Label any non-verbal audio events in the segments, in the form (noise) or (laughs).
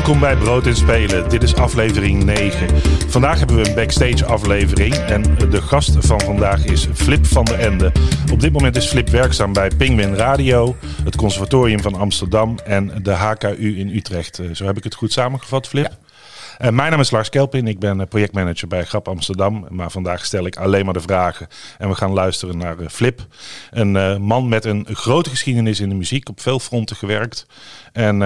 Welkom bij Brood en Spelen. Dit is aflevering 9. Vandaag hebben we een backstage aflevering en de gast van vandaag is Flip van der Ende. Op dit moment is Flip werkzaam bij Penguin Radio, het Conservatorium van Amsterdam en de HKU in Utrecht. Eh, Zo heb ik het goed samengevat, Flip? Uh, mijn naam is Lars Kelpin, ik ben eh, projectmanager bij Grap Amsterdam. Maar vandaag stel ik alleen maar de vragen en we gaan luisteren naar uh, Flip. Een man met een grote geschiedenis in de muziek, op veel fronten gewerkt. En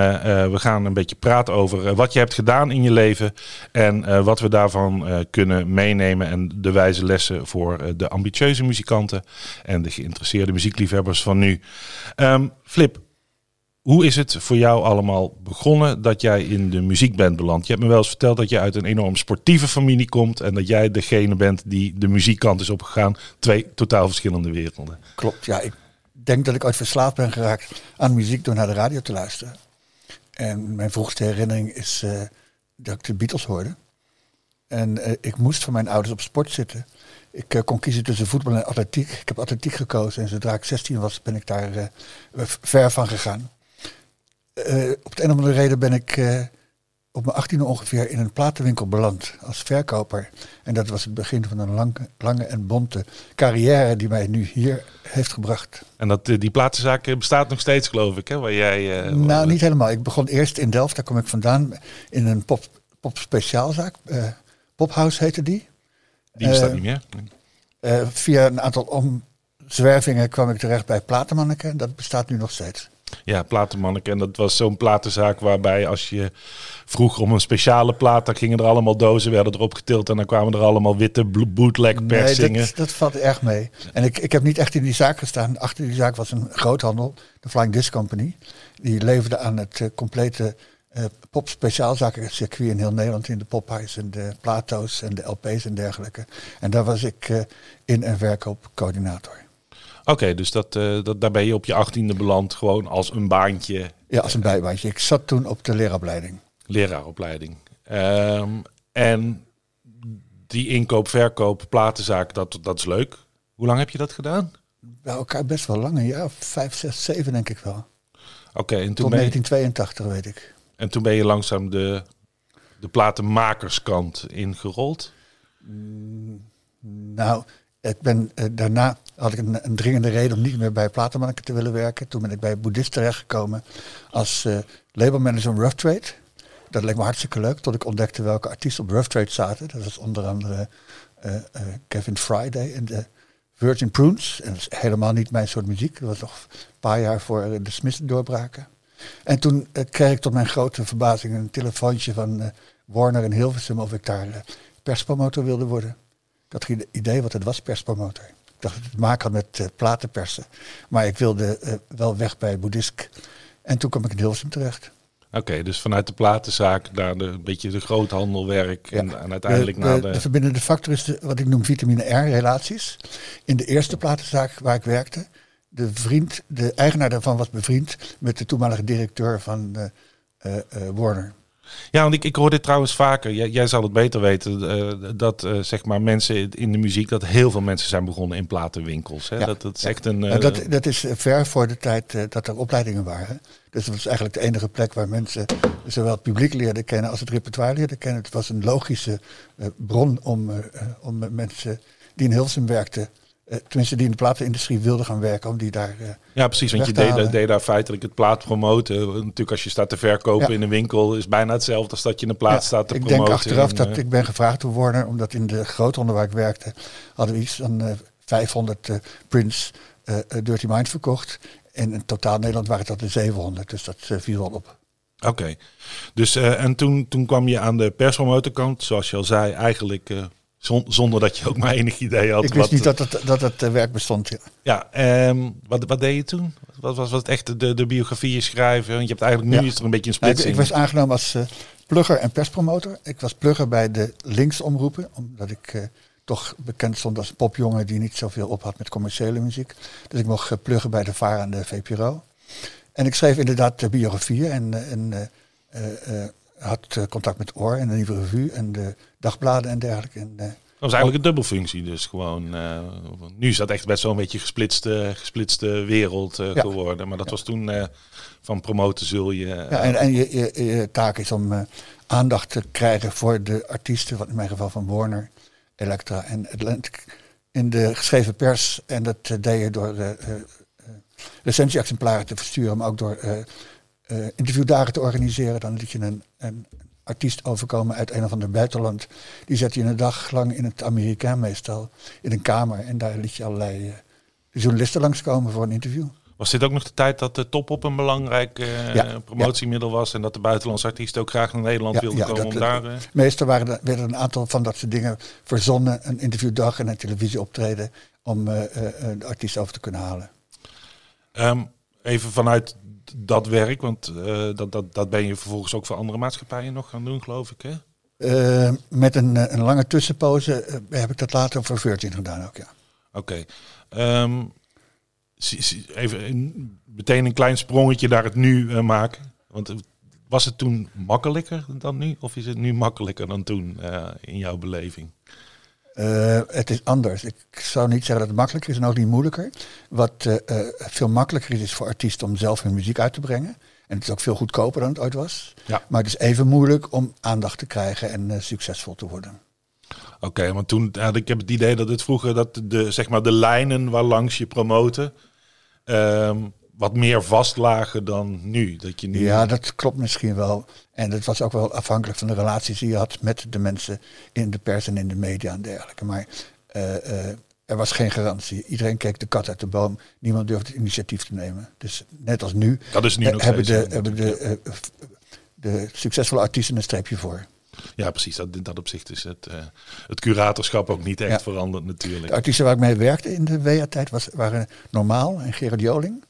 we gaan een beetje praten over wat je hebt gedaan in je leven en wat we daarvan kunnen meenemen. En de wijze lessen voor de ambitieuze muzikanten en de geïnteresseerde muziekliefhebbers van nu. Um, Flip, hoe is het voor jou allemaal begonnen dat jij in de muziek bent beland? Je hebt me wel eens verteld dat je uit een enorm sportieve familie komt en dat jij degene bent die de muziekkant is opgegaan. Twee totaal verschillende werelden. Klopt, ja. Ik denk dat ik ooit verslaafd ben geraakt aan muziek door naar de radio te luisteren. En mijn vroegste herinnering is uh, dat ik de Beatles hoorde. En uh, ik moest van mijn ouders op sport zitten. Ik uh, kon kiezen tussen voetbal en atletiek. Ik heb atletiek gekozen en zodra ik 16 was ben ik daar ver van gegaan. Uh, op de een of andere reden ben ik uh, op mijn achttiende ongeveer in een platenwinkel beland als verkoper. En dat was het begin van een lang, lange en bonte carrière die mij nu hier heeft gebracht. En dat, die platenzaak bestaat nog steeds, geloof ik, hè? Waar jij, uh, nou, niet helemaal. Ik begon eerst in Delft, daar kom ik vandaan, in een pop, pop speciaalzaak. Pophouse heette die. Die bestaat niet meer? via een aantal omzwervingen kwam ik terecht bij Platenmanneke. Dat bestaat nu nog steeds. Ja, Platenmanneke. En dat was zo'n platenzaak waarbij als je vroeg om een speciale plaat, dan gingen er allemaal dozen, werden erop getild en dan kwamen er allemaal witte bootleg persingen. Nee, dat, dat valt erg mee. En ik, ik heb niet echt in die zaak gestaan. Achter die zaak was een groothandel, de Flying Disc Company. Die leverde aan het uh, complete uh, pop speciaalzakencircuit in heel Nederland, in de pophuis en de plato's en de LP's en dergelijke. En daar was ik uh, in- en verkoopcoördinator. Oké, okay, dus dat, uh, dat, daar ben je op je achttiende beland, gewoon als een baantje. Ja, als een bijbaantje. Ik zat toen op de leraaropleiding. Leraaropleiding. Um, en die inkoop, verkoop, platenzaak, dat, dat is leuk. Hoe lang heb je dat gedaan? Bij elkaar best wel lang, ja, vijf, zes, zeven denk ik wel. Oké, okay, en toen Tot ben 1982 weet ik. En toen ben je langzaam de, de platenmakerskant ingerold? Mm, nou, ik ben, uh, daarna had ik een, dringende reden om niet meer bij Platenmanneke te willen werken. Toen ben ik bij Boeddhist terechtgekomen als uh, labelmanager van Rough Trade. Dat leek me hartstikke leuk, tot ik ontdekte welke artiesten op Rough Trade zaten. Dat was onder andere uh, Kevin Friday en de Virgin Prunes. En dat is helemaal niet mijn soort muziek. Dat was nog een paar jaar voor de Smiths doorbraken. En toen kreeg ik tot mijn grote verbazing een telefoontje van Warner in Hilversum of ik daar perspromotor wilde worden. Ik had geen idee wat het was, perspromotor. Dat het te maken had met uh, platenpersen. Maar ik wilde uh, wel weg bij Boeddhisk. En toen kwam ik in Hilversum terecht. Oké, okay, dus vanuit de platenzaak naar de, een beetje de groothandelwerk ja. en, en, uiteindelijk de, naar de... De verbindende factor is de, wat ik noem vitamine R-relaties. In de eerste platenzaak waar ik werkte, de vriend, de eigenaar daarvan was bevriend met de toenmalige directeur van uh, Warner. Ja, want ik, ik hoor dit trouwens vaker. Jij, jij zal het beter weten. Uh, dat uh, zeg maar mensen in de muziek, dat heel veel mensen zijn begonnen in platenwinkels. Hè? Ja, dat, dat is echt een. Uh, dat, dat is ver voor de tijd dat er opleidingen waren. Dus dat was eigenlijk de enige plek waar mensen zowel het publiek leerden kennen als het repertoire leerden kennen. Het was een logische bron om, om mensen die in Hilversum werkten uh, tenminste die in de platenindustrie wilden gaan werken, om die daar. Uh, ja, precies. Want je deed, deed, daar feitelijk het plaat promoten. Natuurlijk, als je staat te verkopen ja. in een winkel, is bijna hetzelfde als dat je een plaat ja, staat te ik promoten. Ik denk achteraf en, dat uh, ik ben gevraagd te worden, omdat in de groothandel waar ik werkte, hadden we iets van 500 Prince Dirty Mind verkocht. En in totaal Nederland waren dat er 700, dus dat viel wel op. Oké, okay. dus en toen, toen kwam je aan de perspromotorkant, zoals je al zei, eigenlijk zonder dat je ook maar enig idee had. Ik wist wat, niet dat het, dat het werk bestond. Ja, ja um, wat, wat deed je toen? Wat was, het echt de, de biografieën schrijven? Want je hebt eigenlijk nu ja. is er een beetje een splitsing. Ik, ik was aangenomen als uh, plugger en perspromotor. Ik was plugger bij de linksomroepen, omdat ik uh, toch bekend stond als popjongen die niet zoveel op had met commerciële muziek. Dus ik mocht pluggen bij de VARA en de VPRO. En ik schreef inderdaad de biografieën en, en had contact met OR en de Nieuwe Revue en de dagbladen en dergelijke. En, dat was eigenlijk een dubbelfunctie, dus gewoon. nu is dat echt best wel een beetje gesplitste, gesplitste wereld geworden. Maar dat was toen van promoten zul je. Ja, en, en je, je, je taak is om aandacht te krijgen voor de artiesten, wat in mijn geval van Warner, Elektra en Atlantic, in de geschreven pers. En dat deed je door recensieexemplaren te versturen, maar ook door interviewdagen te organiseren. Dan liet je een, een artiest overkomen uit een of ander buitenland. Die zet je een dag lang in het Amerikaan meestal, in een kamer. En daar liet je allerlei journalisten langskomen voor een interview. Was dit ook nog de tijd dat de top op een belangrijk uh, promotiemiddel was en dat de buitenlandse artiesten ook graag naar Nederland wilden komen om daar... Uh... Meestal waren er, werden een aantal van dat soort dingen verzonnen, een interviewdag en een televisieoptreden om uh, de artiest over te kunnen halen. Um, even vanuit dat werk, want dat, dat, dat ben je vervolgens ook voor andere maatschappijen nog gaan doen, geloof ik, hè? met een, een lange tussenpoze heb ik dat later voor Virgin gedaan ook, ja. Oké. Okay. Um, ehm, even meteen een klein sprongetje naar het nu uh, maken. Want was het toen makkelijker dan nu? Of is het nu makkelijker dan toen in jouw beleving? Uh, het is anders. Ik zou niet zeggen dat het makkelijker is en ook niet moeilijker. Wat veel makkelijker is, is voor artiesten om zelf hun muziek uit te brengen. En het is ook veel goedkoper dan het ooit was. Ja. Maar het is even moeilijk om aandacht te krijgen en succesvol te worden. Oké, want toen had ik heb het idee dat het vroeger dat de, zeg maar de lijnen waar langs je promoten, Ehm, wat meer vastlagen dan nu. Dat je nu... Ja, dat klopt misschien wel. En het was ook wel afhankelijk van de relaties die je had met de mensen in de pers en in de media en dergelijke. Maar uh, uh, er was geen garantie. Iedereen keek de kat uit de boom. Niemand durfde het initiatief te nemen. Dus net als nu, dat is nu nog hebben, de, hebben de, uh, de succesvolle artiesten een streepje voor. Ja, precies. Dat, in dat opzicht is het, uh, het curatorschap ook niet echt veranderd natuurlijk. De artiesten waar ik mee werkte in de WA-tijd waren Normaal en Gerard Joling.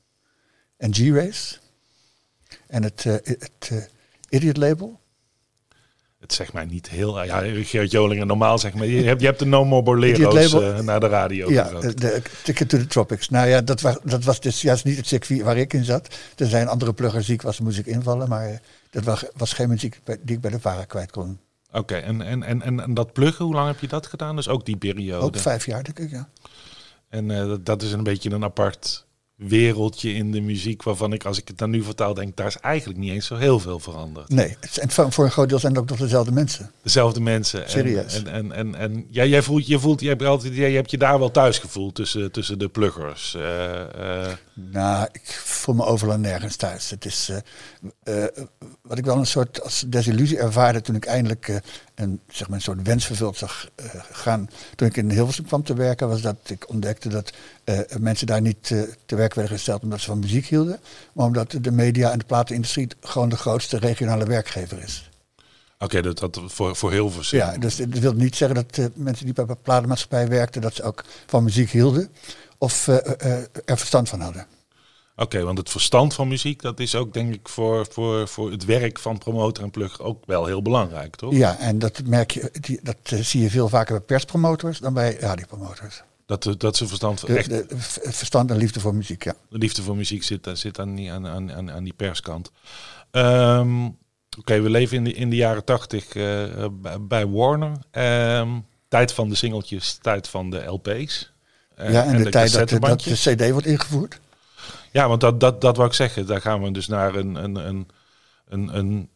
En G-Race. En het, uh, het uh, Idiot Label. Het zegt mij niet heel... Ja, Gerard Joling en Normaal zeg maar. Je hebt, je hebt de No More Bolero's naar de radio Ja, de, de, Ticket to the Tropics. Nou ja, dat was, dat was dus juist niet het circuit waar ik in zat. Er zijn andere pluggers ziek was, moest ik invallen. Maar dat was, was geen muziek die ik bij de VARA kwijt kon. Oké, en, en, en, en dat pluggen, hoe lang heb je dat gedaan? Dus ook die periode? Ook vijf jaar, denk ik, ja. En uh, dat is een beetje een apart wereldje in de muziek waarvan ik, als ik het dan nu vertaal, denk, daar is eigenlijk niet eens zo heel veel veranderd. Nee, en voor een groot deel zijn het ook nog dezelfde mensen. Dezelfde mensen. Serieus. En, en, en, en, ja, jij voelt, je voelt, je hebt altijd, jij hebt je daar wel thuis gevoeld tussen, tussen de pluggers. Uh, uh. Nou, ik voel me overal nergens thuis. Het is uh, wat ik wel een soort als desillusie ervaarde toen ik eindelijk een, zeg maar een soort wens vervuld zag gaan. Toen ik in Hilversum kwam te werken, was dat ik ontdekte dat mensen daar niet te werk werden gesteld omdat ze van muziek hielden, maar omdat de media en de platenindustrie gewoon de grootste regionale werkgever is. Oké, dat, dat voor, voor heel veel. Ja, dus dat wil niet zeggen dat mensen die bij een platenmaatschappij werkten, dat ze ook van muziek hielden of er verstand van hadden. Oké, want het verstand van muziek, dat is ook denk ik voor, voor, voor het werk van promotor en plug ook wel heel belangrijk, toch? Ja, en dat merk je, die, dat zie je veel vaker bij perspromotors dan bij radiopromoters. Dat, dat ze verstand van echt... De, verstand en liefde voor muziek, ja. De liefde voor muziek zit, zit aan, die, aan, aan, aan die perskant. Um, Oké, we leven in de, in de jaren tachtig uh, bij Warner. Um, tijd van de singeltjes, tijd van de LP's. Uh, ja, en, en de, de, tijd dat de CD wordt ingevoerd. Ja, want dat, dat, dat wou ik zeggen. Daar gaan we dus naar een, een, een, een, een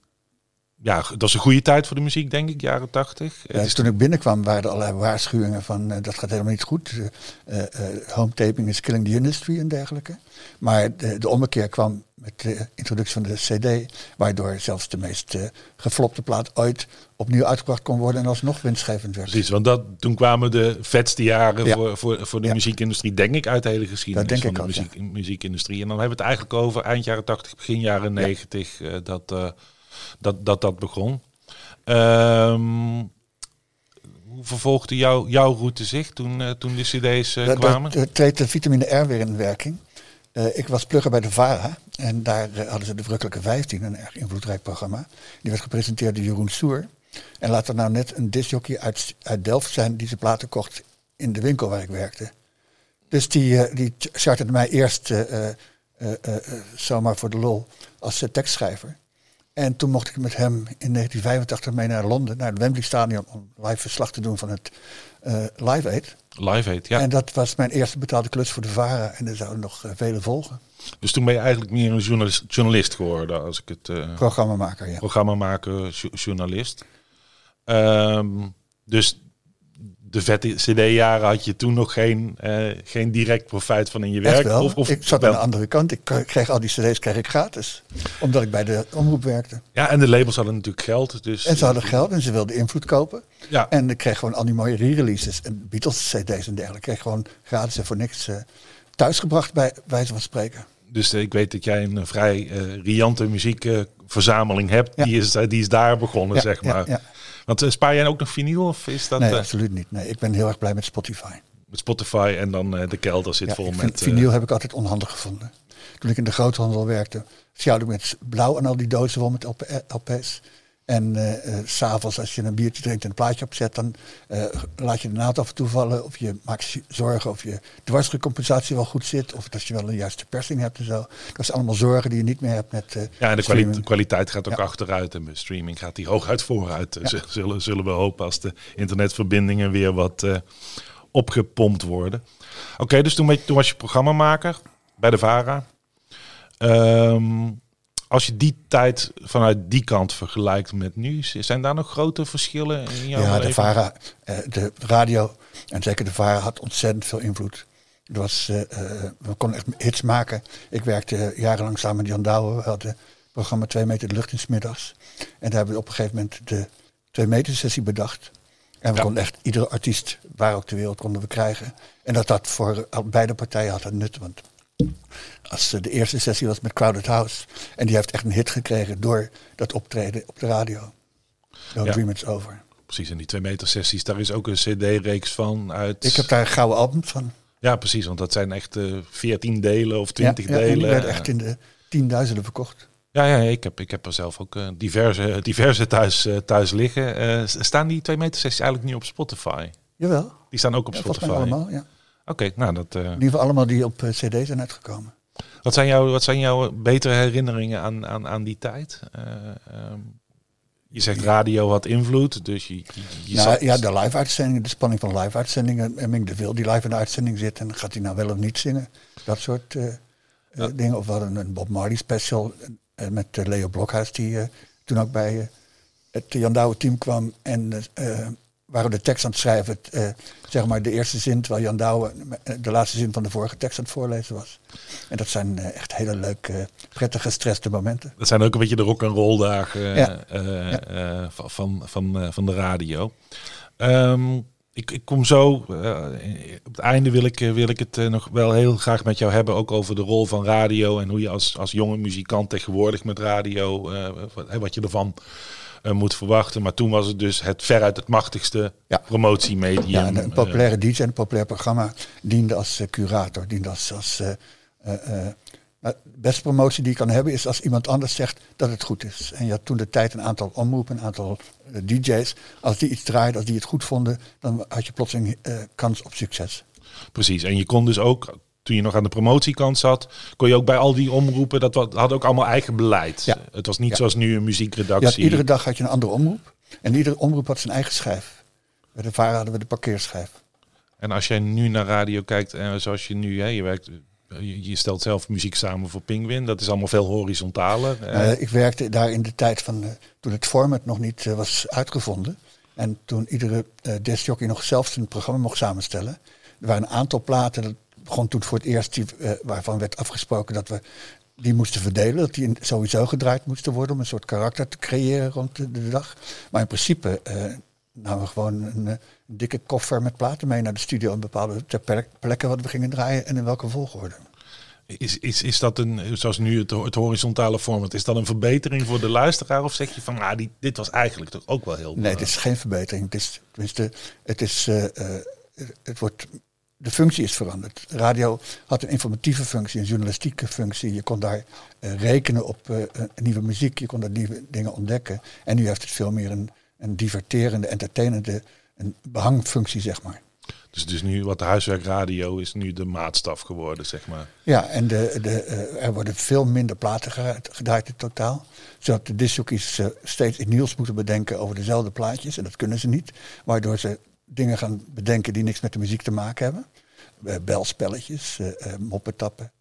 ja, dat is een goede tijd voor de muziek, denk ik, jaren tachtig. Ja, dus toen ik binnenkwam waren er allerlei waarschuwingen van uh, dat gaat helemaal niet goed. Uh, uh, home taping is killing the industry en dergelijke. Maar de, de ommekeer kwam met de introductie van de CD, waardoor zelfs de meest geflopte plaat ooit opnieuw uitgebracht kon worden en alsnog winstgevend werd. Precies, want dat, toen kwamen de vetste jaren voor, voor, voor de muziekindustrie, denk ik, uit de hele geschiedenis van de muziek, muziekindustrie. En dan hebben we het eigenlijk over eind jaren 80, begin jaren 90, dat dat dat, dat begon. Um, hoe vervolgde jou, jouw route zich toen, uh, toen de cd's kwamen? Dat treedt de vitamine R weer in werking. Uh, ik was plugger bij de VARA en daar hadden ze de Verrukkelijke 15, een erg invloedrijk programma. Die werd gepresenteerd door Jeroen Soer. En laat er nou net een disjockey uit, uit Delft zijn die zijn platen kocht in de winkel waar ik werkte. Dus die, eh, die charterde mij eerst eh, eh, zomaar voor de lol als tekstschrijver. En toen mocht ik met hem in 1985 mee naar Londen, naar het Wembley Stadion, om live verslag te doen van het Live Aid. Live Aid, ja. En dat was mijn eerste betaalde klus voor de VARA. En er zouden nog vele volgen. Dus toen ben je eigenlijk meer een journalist, journalist geworden, als ik het... Programmamaker, ja. programma maken, jo- journalist. Ehm, dus de vette CD-jaren had je toen nog geen, eh, geen direct profijt van in je werk? Of, of ik zat wel? aan de andere kant. Ik kreeg al die cd's kreeg ik gratis. Omdat ik bij de omroep werkte. Ja, en de labels hadden natuurlijk geld. Dus, En ze hadden geld en ze wilden invloed kopen. Ja, En ik kreeg gewoon al die mooie re-releases. En Beatles cd's en dergelijke. Ik kreeg gewoon gratis en voor niks eh, thuisgebracht bij wijze van spreken. dus eh, ik weet dat jij een vrij riante muziekverzameling hebt. Ja. Die, is, die is daar begonnen, Ja, zeg maar. ja. Want eh, spaar jij ook nog vinyl? Of is dat Nee, eh, absoluut niet. Nee, ik ben heel erg blij met Spotify. met Spotify en dan eh, de kelder zit Ja, vol met... vinyl heb ik altijd onhandig gevonden. Toen ik in de groothandel werkte, sjouwde ik met blauw aan al die dozen vol met LP, LP's. En eh, eh, s s'avonds als je een biertje drinkt en een plaatje opzet, dan eh, laat je de naald af en toe vallen. Of je maakt je zorgen of je dwarsrecompensatie wel goed zit. Of dat je wel een juiste persing hebt en zo. Dat zijn allemaal zorgen die je niet meer hebt met eh Ja, en de kwali- kwaliteit gaat ook Ja. achteruit. En bij streaming gaat die hooguit vooruit. Eh, (laughs) z- Zullen, zullen we hopen als de internetverbindingen weer wat eh, opgepompt worden. Oké, dus toen, toen was je programmamaker bij de VARA. Ehm, als je die tijd vanuit die kant vergelijkt met nu, zijn daar nog grote verschillen in jouw Ja, de leven? VARA, eh, de radio en zeker de VARA had ontzettend veel invloed. Er was, eh, eh, we konden echt hits maken. Ik werkte jarenlang samen met Jan Douwe. We hadden het programma 2 meter de lucht in 's middags. En daar hebben we op een gegeven moment de 2 meter sessie bedacht. En we Ja. konden echt iedere artiest, waar ook ter wereld, konden we krijgen. En dat had voor beide partijen had dat nut. Want als eh, de eerste sessie was met Crowded House. En die heeft echt een hit gekregen door dat optreden op de radio. No Ja. Dream It's Over. Precies, en die twee meter sessies, daar is ook een cd-reeks van uit... Ik heb daar een gouden album van. Ja, precies, want dat zijn echt eh 14 delen of 20 ja, ja, die delen. werden echt in de tienduizenden verkocht. Ja, ja ik, heb, ik heb er zelf ook eh, diverse, (laughs) diverse thuis, thuis liggen. Staan die 2 meter sessies eigenlijk niet op Spotify? Jawel. Die staan ook op Spotify. allemaal. Ja. Oké, nou dat. In ieder geval allemaal die op cd zijn uitgekomen. Wat, zijn jouw, wat zijn jouw betere herinneringen aan, aan, aan die tijd? Eh, ehm, je zegt radio had invloed, dus je, je, je nou, zat- ja, de live uitzendingen, de spanning van live uitzendingen. En de Wil die live in de uitzending zit. En gaat hij nou wel of niet zingen? Dat soort eh, eh, dingen. Of we hadden een Bob Marley special met Leo Blokhuis. Die toen ook bij het Jan Douwe team kwam. En waren de tekst aan het schrijven. Eh, zeg maar de eerste zin, terwijl Jan Douwe eh, de laatste zin van de vorige tekst aan het voorlezen was. En dat zijn eh, echt hele leuke, prettige, gestreste momenten. Dat zijn ook een beetje de rock and roll dagen Ja. Ja. van, van, van, van de radio. Ehm, ik, ik kom zo. op het einde wil ik, wil ik het nog wel heel graag met jou hebben. Ook over de rol van radio. En hoe je als, als jonge muzikant tegenwoordig met radio. wat, wat je ervan eh, moet verwachten. Maar toen was het dus het veruit het machtigste Ja. promotiemedium. Ja, en een eh, populaire DJ, een populair programma, diende als eh, curator, diende als... als eh, eh, eh, nou, de beste promotie die je kan hebben is als iemand anders zegt dat het goed is. En je had toen de tijd een aantal omroepen, een aantal eh, DJ's. Als die iets draaiden, als die het goed vonden, dan had je plotseling eh, kans op succes. Precies. En je kon dus ook, toen je nog aan de promotiekant zat, kon je ook bij al die omroepen, dat had ook allemaal eigen beleid. Ja. Het was niet Ja. zoals nu een muziekredactie. iedere dag had je een andere omroep. En iedere omroep had zijn eigen schijf. Bij de VARA hadden we de parkeerschijf. En als jij nu naar radio kijkt, eh, zoals je nu, hè, je werkt, eh, je, stelt zelf muziek samen voor Penguin, dat is allemaal veel horizontaler. eh. Eh, ik werkte daar in de tijd van toen het format nog niet was uitgevonden. En toen iedere uh, nog zelf zijn programma mocht samenstellen. Er waren een aantal platen, dat begon toen voor het eerst, die, eh, waarvan werd afgesproken dat we die moesten verdelen. Dat die sowieso gedraaid moesten worden om een soort karakter te creëren rond de, de dag. Maar in principe eh namen we gewoon een, eh, een dikke koffer met platen mee naar de studio. En bepaalde ter plek- plekken wat we gingen draaien en in welke volgorde. Is, is, is dat een, zoals nu het, het horizontale format, is dat een verbetering voor de luisteraar? Of zeg je van, ah, die, dit was eigenlijk toch ook wel heel Nee, het is geen verbetering. Het is, tenminste, het is, het wordt, de functie is veranderd. Radio had een informatieve functie, een journalistieke functie. Je kon daar eh, rekenen op eh, eh, nieuwe muziek, je kon daar nieuwe dingen ontdekken. En nu heeft het veel meer een, een diverterende, entertainende een behangfunctie, zeg maar. Dus, dus nu wat de huiswerkradio is nu de maatstaf geworden, zeg maar. Ja, en de, de, er worden veel minder platen gedraaid in totaal. Zodat de discjockeys uh, steeds iets nieuws moeten bedenken over dezelfde plaatjes. En dat kunnen ze niet. Waardoor ze dingen gaan bedenken die niks met de muziek te maken hebben. Uh, belspelletjes, moppetappen.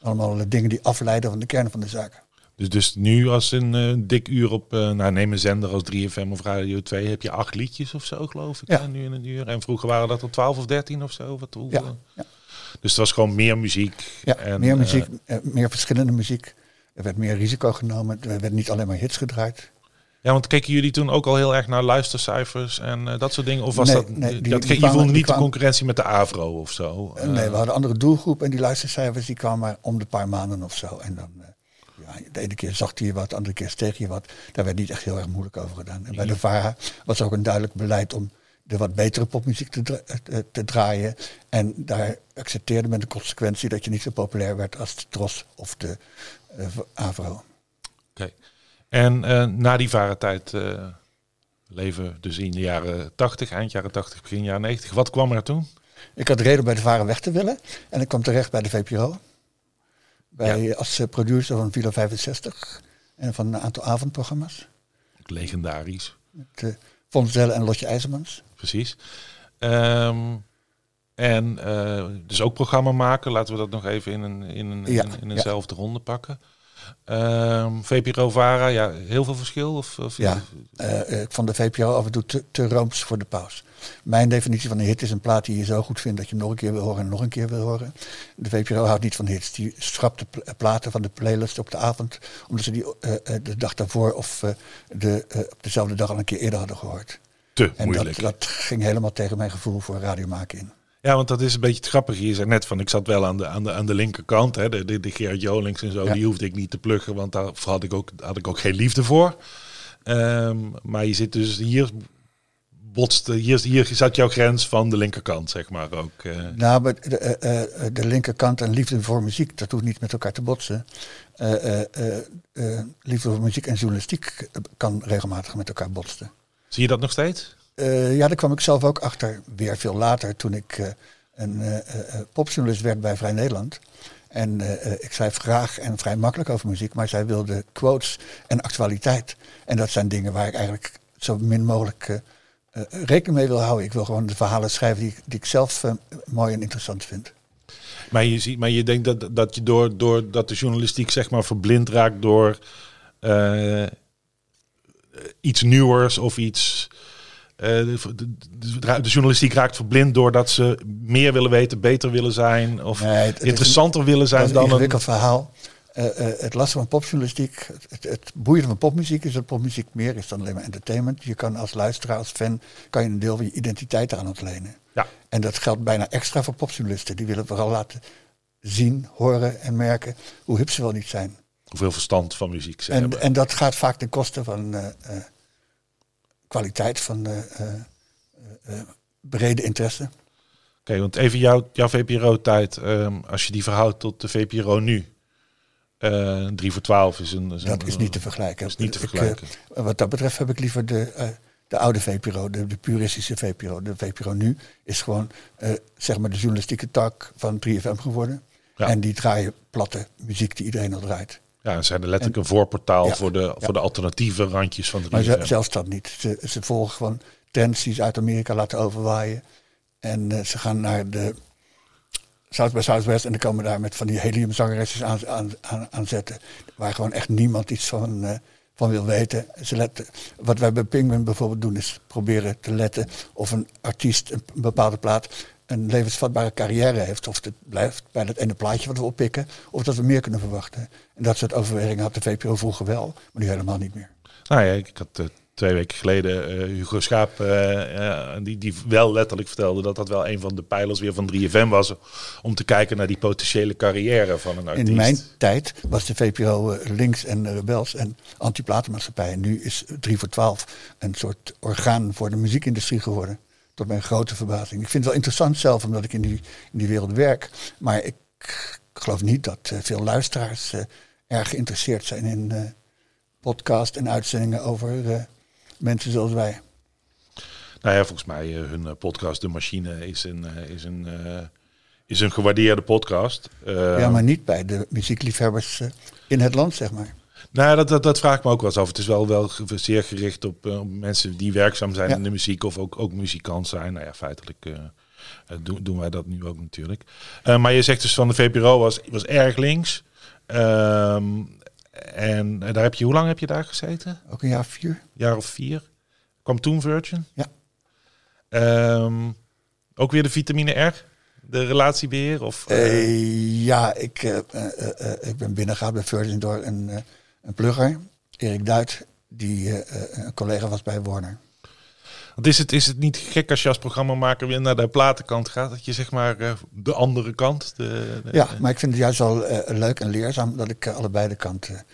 allemaal dingen die afleiden van de kern van de zaak. Dus, dus nu als een uh, dik uur op, uh, nou neem een zender als 3FM of Radio 2, heb je acht liedjes of zo geloof ik, ja. nu in een uur. En vroeger waren dat er 12 of 13 of zo. Wat, hoe, ja, ja. Dus het was gewoon meer muziek. Ja, en, meer muziek, uh, meer verschillende muziek. Er werd meer risico genomen. Er werd niet alleen maar hits gedraaid. Ja, want keken jullie toen ook al heel erg naar luistercijfers en uh, dat soort dingen? Of was nee, dat, nee, die, dat niet de concurrentie met de Avro of zo? Uh, nee, we hadden een andere doelgroep en die luistercijfers die kwamen maar om de paar maanden of zo. En dan, uh, ja, de ene keer zag je wat, de andere keer steeg je wat. Daar werd niet echt heel erg moeilijk over gedaan. En bij de VARA was ook een duidelijk beleid om de wat betere popmuziek te, dra te draaien. En daar accepteerde men de consequentie dat je niet zo populair werd als de Tros of de Avro. En uh, na die varentijd uh, leven dus in de jaren 80, eind jaren 80, begin jaren 90. Wat kwam er toen? Ik had reden bij de varen weg te willen. En ik kwam terecht bij de VPRO. Bij, ja. Als producer van Villa 65. En van een aantal avondprogramma's. Legendarisch. Met uh, Delle en Lotje IJzermans. Precies. Um, en uh, dus ook programma maken. Laten we dat nog even in, een, in, een, Ja, in, in eenzelfde ronde pakken. Um, VPRO Vara, ja, heel veel verschil? Of, of Ja, uh, ik vond de VPRO af en toe te, te rooms voor de paus. Mijn definitie van een hit is een plaat die je zo goed vindt dat je nog een keer wil horen en nog een keer wil horen. De VPRO houdt niet van hits. Die schrapt de pl platen van de playlist op de avond, omdat ze die uh, de dag daarvoor of uh, de, op dezelfde dag al een keer eerder hadden gehoord. Te en moeilijk. Dat, dat ging helemaal tegen mijn gevoel voor radio maken in. Ja, want dat is een beetje het grappige. Je zei net van, ik zat wel aan de, aan de, aan de linkerkant. Hè, de, de, de Gerard Jolings en zo, ja. die hoefde ik niet te pluggen, want daar had ik ook, had ik ook geen liefde voor. Um, maar je zit dus hier, botste, hier, hier zat jouw grens van de linkerkant, zeg maar ook. Uh. Nou, maar de, uh, de linkerkant en liefde voor muziek, dat hoeft niet met elkaar te botsen. Uh, liefde voor muziek en journalistiek kan regelmatig met elkaar botsen. Zie je dat nog steeds? Uh, ja, daar kwam ik zelf ook achter, weer veel later, toen ik uh, een uh, popjournalist werd bij Vrij Nederland. En ik schrijf graag en vrij makkelijk over muziek, maar zij wilde quotes en actualiteit. En dat zijn dingen waar ik eigenlijk zo min mogelijk rekening mee wil houden. Ik wil gewoon de verhalen schrijven die, die ik zelf mooi en interessant vind. Maar je, ziet, maar je denkt dat, dat je door, door dat de journalistiek zeg maar verblind raakt door iets nieuwers of iets... Uh, de, de, de, journalistiek raakt verblind doordat ze meer willen weten, beter willen zijn of nee, het, het interessanter een, willen zijn dan een ingewikkeld verhaal. Uh, uh, het lastige van popjournalistiek, het, het, boeiende van popmuziek is dat popmuziek meer is dan alleen maar entertainment. Je kan als luisteraar, als fan, kan je een deel van je identiteit aan ontlenen. Ja. En dat geldt bijna extra voor popjournalisten. Die willen vooral laten zien, horen en merken hoe hip ze wel niet zijn. Hoeveel verstand van muziek ze en, hebben. En dat gaat vaak ten koste van uh, kwaliteit van uh, uh, brede interesse. Oké, okay, want even jouw, jouw VPRO-tijd, um, als je die verhoudt tot de VPRO nu. Uh, 3 voor 12 is een. Is dat een, is niet te vergelijken. Is niet te vergelijken. Ik, wat dat betreft heb ik liever de, de oude VPRO, de, de, puristische VPRO. De VPRO nu is gewoon zeg maar de journalistieke tak van 3FM geworden. Ja. En die draaien platte muziek die iedereen al draait. Ja, ze zijn letterlijk en, een voorportaal ja, voor, de, ja. voor de alternatieve randjes van de Maar ze, zelfs dat niet. Ze, ze volgen gewoon trends die ze uit Amerika laten overwaaien. En uh, ze gaan naar de South by Southwest en dan komen daar met van die heliumzangeresjes aan, aan, aan, aan zetten. Waar gewoon echt niemand iets van, uh, van wil weten. Ze letten, wat wij bij Penguin bijvoorbeeld doen is proberen te letten of een artiest een bepaalde plaat een levensvatbare carrière heeft. Of het blijft bij dat ene plaatje wat we oppikken. Of dat we meer kunnen verwachten. En dat soort overwegingen had de VPRO vroeger wel. Maar nu helemaal niet meer. Nou ja, ik had uh, twee weken geleden uh, Hugo Schaap. Uh, die, die wel letterlijk vertelde dat dat wel een van de pijlers weer van 3FM was. Om te kijken naar die potentiële carrière van een artiest. In mijn tijd was de VPRO links en rebels en anti-platenmaatschappij. En nu is 3 voor 12 een soort orgaan voor de muziekindustrie geworden tot mijn grote verbazing. Ik vind het wel interessant zelf, omdat ik in die, in die wereld werk. Maar ik geloof niet dat uh, veel luisteraars uh, erg geïnteresseerd zijn in uh, podcast en uitzendingen over mensen zoals wij. Nou ja, volgens mij hun podcast De Machine is een, is een, is een gewaardeerde podcast. ja, maar niet bij de muziekliefhebbers in het land, zeg maar. Nou, dat, dat, dat vraag ik me ook wel eens af. Het is wel, wel zeer gericht op, op mensen die werkzaam zijn ja. in de muziek of ook, ook muzikant zijn. Nou ja, feitelijk doen, doen wij dat nu ook natuurlijk. maar je zegt dus van de VPRO was, was erg links. Um, en daar heb je, hoe lang heb je daar gezeten? Ook een jaar of vier. jaar of vier. Kwam toen Virgin? Ja. Um, ook weer de vitamine R? De relatiebeheer? Of, uh... ja, ik, uh, ik ben binnengegaan bij Virgin door een, een plugger, Erik Duit, die een collega was bij Warner. Want is het, is het niet gek als je als programmamaker weer naar de platenkant gaat, dat je zeg maar de andere kant. De, de, ja, maar ik vind het juist wel leuk en leerzaam dat ik allebei de kanten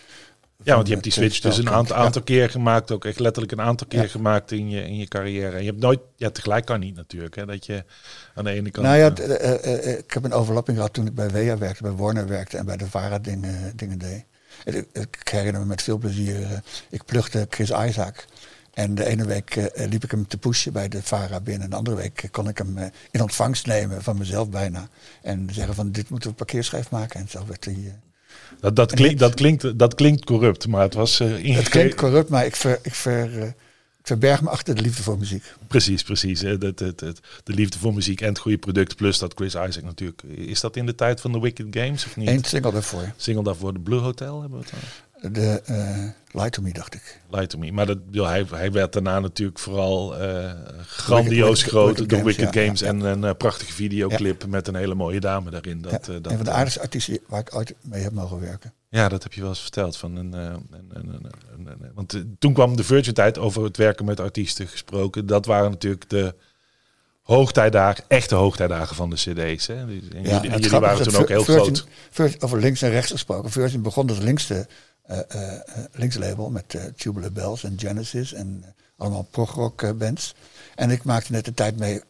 ja, want je hebt die switch dus een aantal, aantal keer gemaakt, ook echt letterlijk een aantal keer gemaakt in je, in je carrière. En je hebt nooit, ja, tegelijk kan niet natuurlijk, hè, dat je aan de ene kant. Nou ja, uh, uh, ik heb een overlapping gehad toen ik bij WEA werkte, bij Warner werkte en bij de VARA dingen, dingen deed. Ik, herinner me met veel plezier, ik plugde Chris Isaac. En de ene week liep ik hem te pushen bij de VARA binnen. En de andere week kon ik hem in ontvangst nemen van mezelf bijna. En zeggen van dit moeten we parkeerschijf maken. En zo werd hij dat, dat, klinkt, dat, klinkt, dat klinkt corrupt, maar het was uh, Het klinkt corrupt, maar ik, ver, ik, ver, verberg me achter de liefde voor muziek. Precies, precies. De, de, de, de liefde voor muziek en het goede product, plus dat Chris Isaac natuurlijk. Is dat in de tijd van de Wicked Games of niet? Eén single daarvoor. Single daarvoor, de Blue Hotel hebben we het dan? De uh, Light to Me, dacht ik. Light to Me. Maar dat, hij, hij werd daarna natuurlijk vooral uh, grandioos groot Wicked door Wicked Games, ja, en een uh, prachtige videoclip met een hele mooie dame daarin. Dat, dat, een van de aardigste artiesten waar ik ooit mee heb mogen werken. Ja, dat heb je wel eens verteld. Van een, een, een, een want toen kwam de Virgin-tijd over het werken met artiesten gesproken. Dat waren natuurlijk de hoogtijdagen, echte hoogtijdagen van de cd's. Hè? En jullie, jullie waren toen ook heel Virgin, groot. Virgin, over links en rechts gesproken. Virgin begon als linkste uh, uh, linkslabel met Tubular Bells en Genesis en allemaal prog-rock bands. En ik maakte net de tijd mee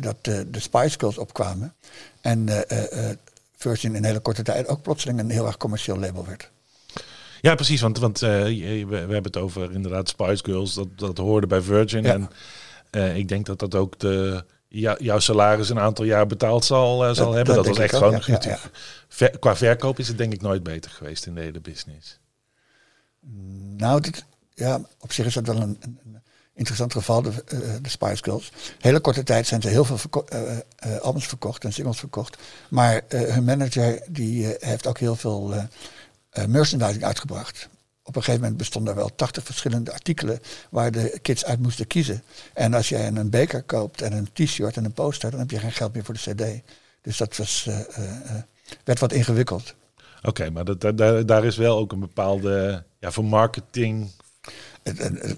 dat de Spice Girls opkwamen. En Virgin in een hele korte tijd ook plotseling een heel erg commercieel label werd. Ja, precies. Want, want we, we, hebben het over inderdaad Spice Girls. Dat, dat hoorde bij Virgin. Ja. En ik denk dat dat ook de, jouw salaris een aantal jaar betaald zal, zal dat, hebben. Dat, dat was echt gewoon... Ja, ja, ver, qua verkoop is het denk ik nooit beter geweest in de hele business. Nou, dit, ja, op zich is dat wel een, interessant geval, de, uh, de, Spice Girls. Hele korte tijd zijn ze heel veel uh, uh, albums verkocht en singles verkocht. Maar hun manager die heeft ook heel veel merchandising uitgebracht. Op een gegeven moment bestonden er wel 80 verschillende artikelen waar de kids uit moesten kiezen. En als jij een beker koopt en een t-shirt en een poster, dan heb je geen geld meer voor de cd. Dus dat was, werd wat ingewikkeld. Oké, okay, maar dat, daar, daar is wel ook een bepaalde ja, voor marketing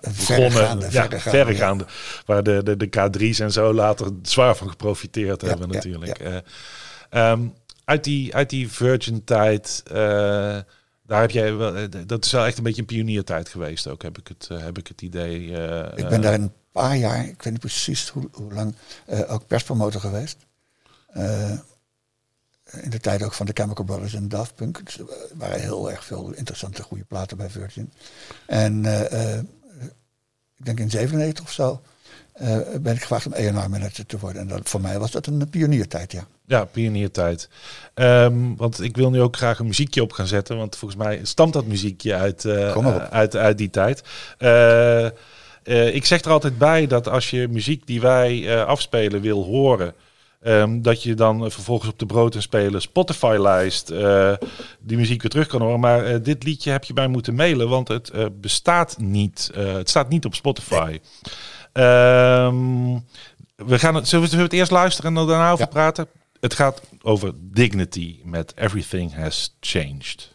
verregaande, ja, verregaande, waar de, de, de K3's en zo later zwaar van geprofiteerd ja, hebben natuurlijk. Uh, um, uit die, uit die Virgin-tijd, uh, daar heb jij wel, dat is wel echt een beetje een pioniertijd geweest ook, heb ik het, uh, heb ik het idee. ik ben daar een paar jaar, ik weet niet precies hoe, hoe lang, ook perspromotor geweest in de tijd ook van de Chemical Brothers en Daft Punk. Dus er waren heel erg veel interessante goede platen bij Virgin. En uh, uh, ik denk in 97 of zo uh, ben ik gevraagd om ENR manager te worden. En dat, voor mij was dat een pioniertijd, ja. Ja, pioniertijd. Um, want ik wil nu ook graag een muziekje op gaan zetten. Want volgens mij stamt dat muziekje uit, uit, uit die tijd. ik zeg er altijd bij dat als je muziek die wij afspelen wil horen... Um, dat je dan vervolgens op de brood en spelen Spotify-lijst uh, die muziek weer terug kan horen. Maar uh, dit liedje heb je bij moeten mailen, want het uh, bestaat niet. het staat niet op Spotify. Um, we gaan het, zullen, we, het eerst luisteren en dan daarna over ja. praten? Het gaat over Dignity met Everything Has Changed.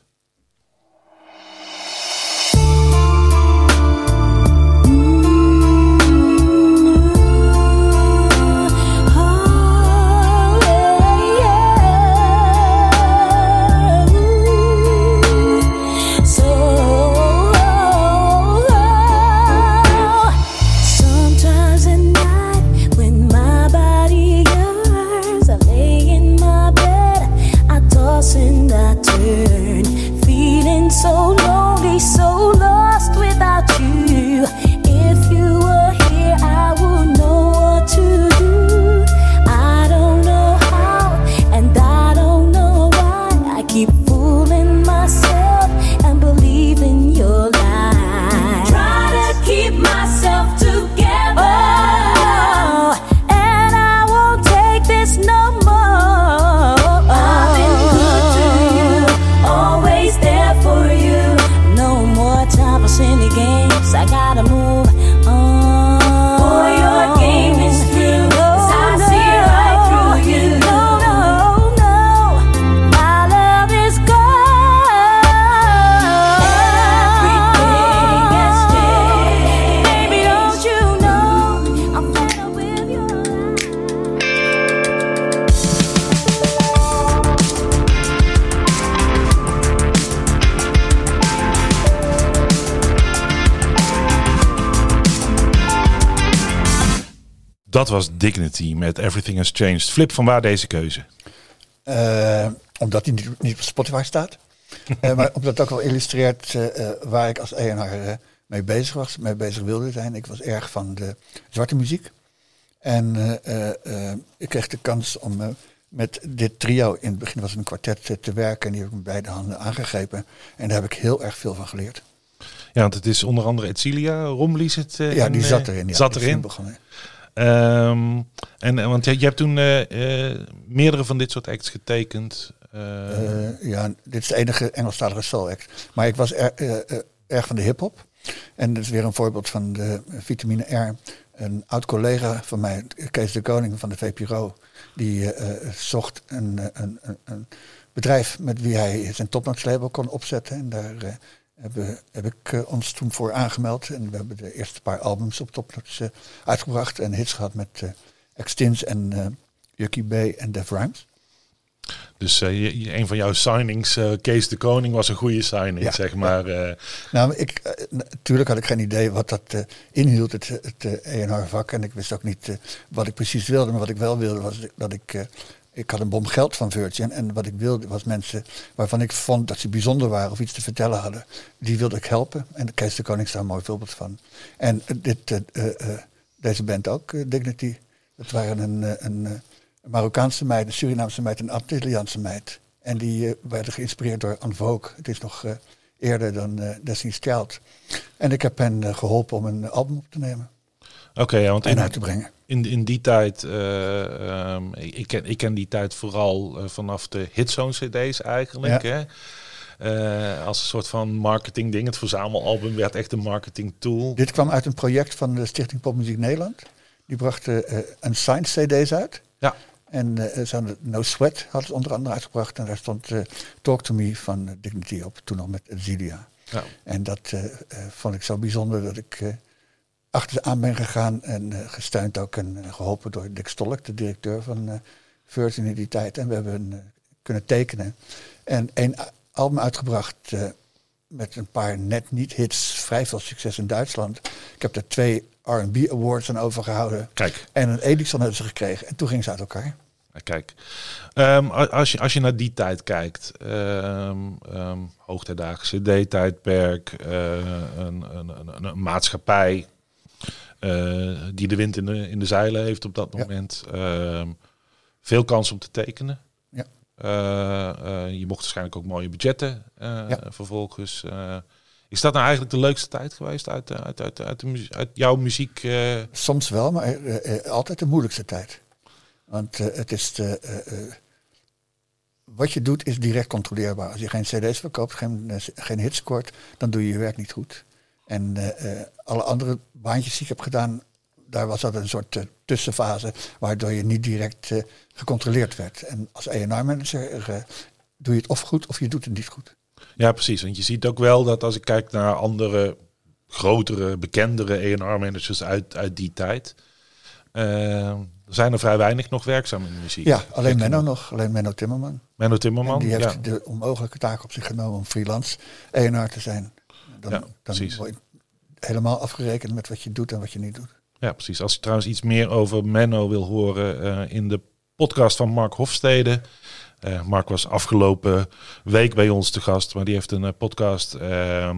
Dat was Dignity met Everything Has Changed. Flip, van waar deze keuze? Uh, omdat hij niet, niet, op Spotify staat. uh, (laughs) maar omdat het ook wel illustreert uh, waar ik als ENR mee bezig was, mee bezig wilde zijn. Ik was erg van de zwarte muziek. En ik kreeg de kans om met dit trio, in het begin was het een kwartet, te werken. En die heb ik met beide handen aangegrepen. En daar heb ik heel erg veel van geleerd. Ja, want het is onder andere Etcilia Romli zit Ja, die zat erin. Ja, zat erin. Begonnen. Um, en, want je, je hebt toen uh, uh, meerdere van dit soort acts getekend. Uh. ja, dit is de enige Engelstalige soul act. Maar ik was er, erg van de hip-hop. En dat is weer een voorbeeld van de vitamine R. Een oud collega van mij, Kees de Koning van de VPRO, die zocht een, een, een, een, bedrijf met wie hij zijn topnotslabel kon opzetten. En daar hebben, heb ik uh, ons toen voor aangemeld. En we hebben de eerste paar albums op Topnotch uh, uitgebracht. En hits gehad met uh, Extins en uh, Yucky B en Def Rhymes. Dus je, een van jouw signings, Kees de Koning, was een goede signing, ja, zeg maar. Ja. Nou, ik, natuurlijk had ik geen idee wat dat inhield, het, het ENR-vak. En ik wist ook niet wat ik precies wilde. Maar wat ik wel wilde, was dat ik ik had een bom geld van Virgin. En wat ik wilde was mensen waarvan ik vond dat ze bijzonder waren of iets te vertellen hadden. Die wilde ik helpen. En Kees de Koning is daar een mooi voorbeeld van. En dit, uh, uh, deze band ook, Dignity. Dat waren een, een, Marokkaanse meid, een Surinaamse meid, een Antilliaanse meid. En die werden geïnspireerd door Anvoke. Het is nog eerder dan Destiny's Child. En ik heb hen geholpen om een album op te nemen. Oké, ja, want en uit te brengen. In, in die tijd, uh, um, ik, ken, ik ken die tijd vooral uh, vanaf de hitzone cd's eigenlijk. Ja. Hè? Uh, als een soort van marketing ding. Het verzamelalbum werd echt een marketing tool. Dit kwam uit een project van de Stichting Popmuziek Nederland. Die brachten een signed cd's uit. Ja. En uh, ze No Sweat had het onder andere uitgebracht. En daar stond Talk to Me van Dignity op. Toen nog met Zilia. Ja. En dat vond ik zo bijzonder dat ik achter ze aan ben gegaan en uh, gesteund ook en uh, geholpen door Dick Stolk, de directeur van uh, Virgin in die tijd. En we hebben kunnen tekenen en een album uitgebracht met een paar net niet hits, vrij veel succes in Duitsland. Ik heb er twee R&B awards aan overgehouden. Kijk. En een Edison hebben ze gekregen en toen ging ze uit elkaar. Kijk, um, als, je, als je naar die tijd kijkt, um, um, hoogtijdaagse CD-tijdperk, een, een, een, een maatschappij die de wind in de, in de zeilen heeft op dat moment. Uh, veel kans om te tekenen. Ja. Uh, je mocht waarschijnlijk ook mooie budgetten ja. vervolgens. is dat nou eigenlijk de leukste tijd geweest uit, uit, uit, uit, de, uit jouw muziek? Soms wel, maar altijd de moeilijkste tijd. Want het is de, wat je doet is direct controleerbaar. Als je geen cd's verkoopt, geen, geen hits scoort, dan doe je je werk niet goed. En uh, alle andere baantjes die ik heb gedaan, daar was dat een soort uh, tussenfase, waardoor je niet direct gecontroleerd werd. En als ENR-manager doe je het of goed of je doet het niet goed. Ja, precies. Want je ziet ook wel dat als ik kijk naar andere, grotere, bekendere ENR-managers uit, uit die tijd, zijn er vrij weinig nog werkzaam in de muziek. Ja, alleen Menno nog, alleen Menno Timmerman. Menno Timmerman, en die heeft ja. de onmogelijke taak op zich genomen om freelance ENR te zijn. Dan, ja, dan precies. word je helemaal afgerekend met wat je doet en wat je niet doet. Ja, precies. Als je trouwens iets meer over Menno wil horen uh, in de podcast van Mark Hofstede. Uh, Mark was afgelopen week bij ons te gast, maar die heeft een uh, podcast. Uh,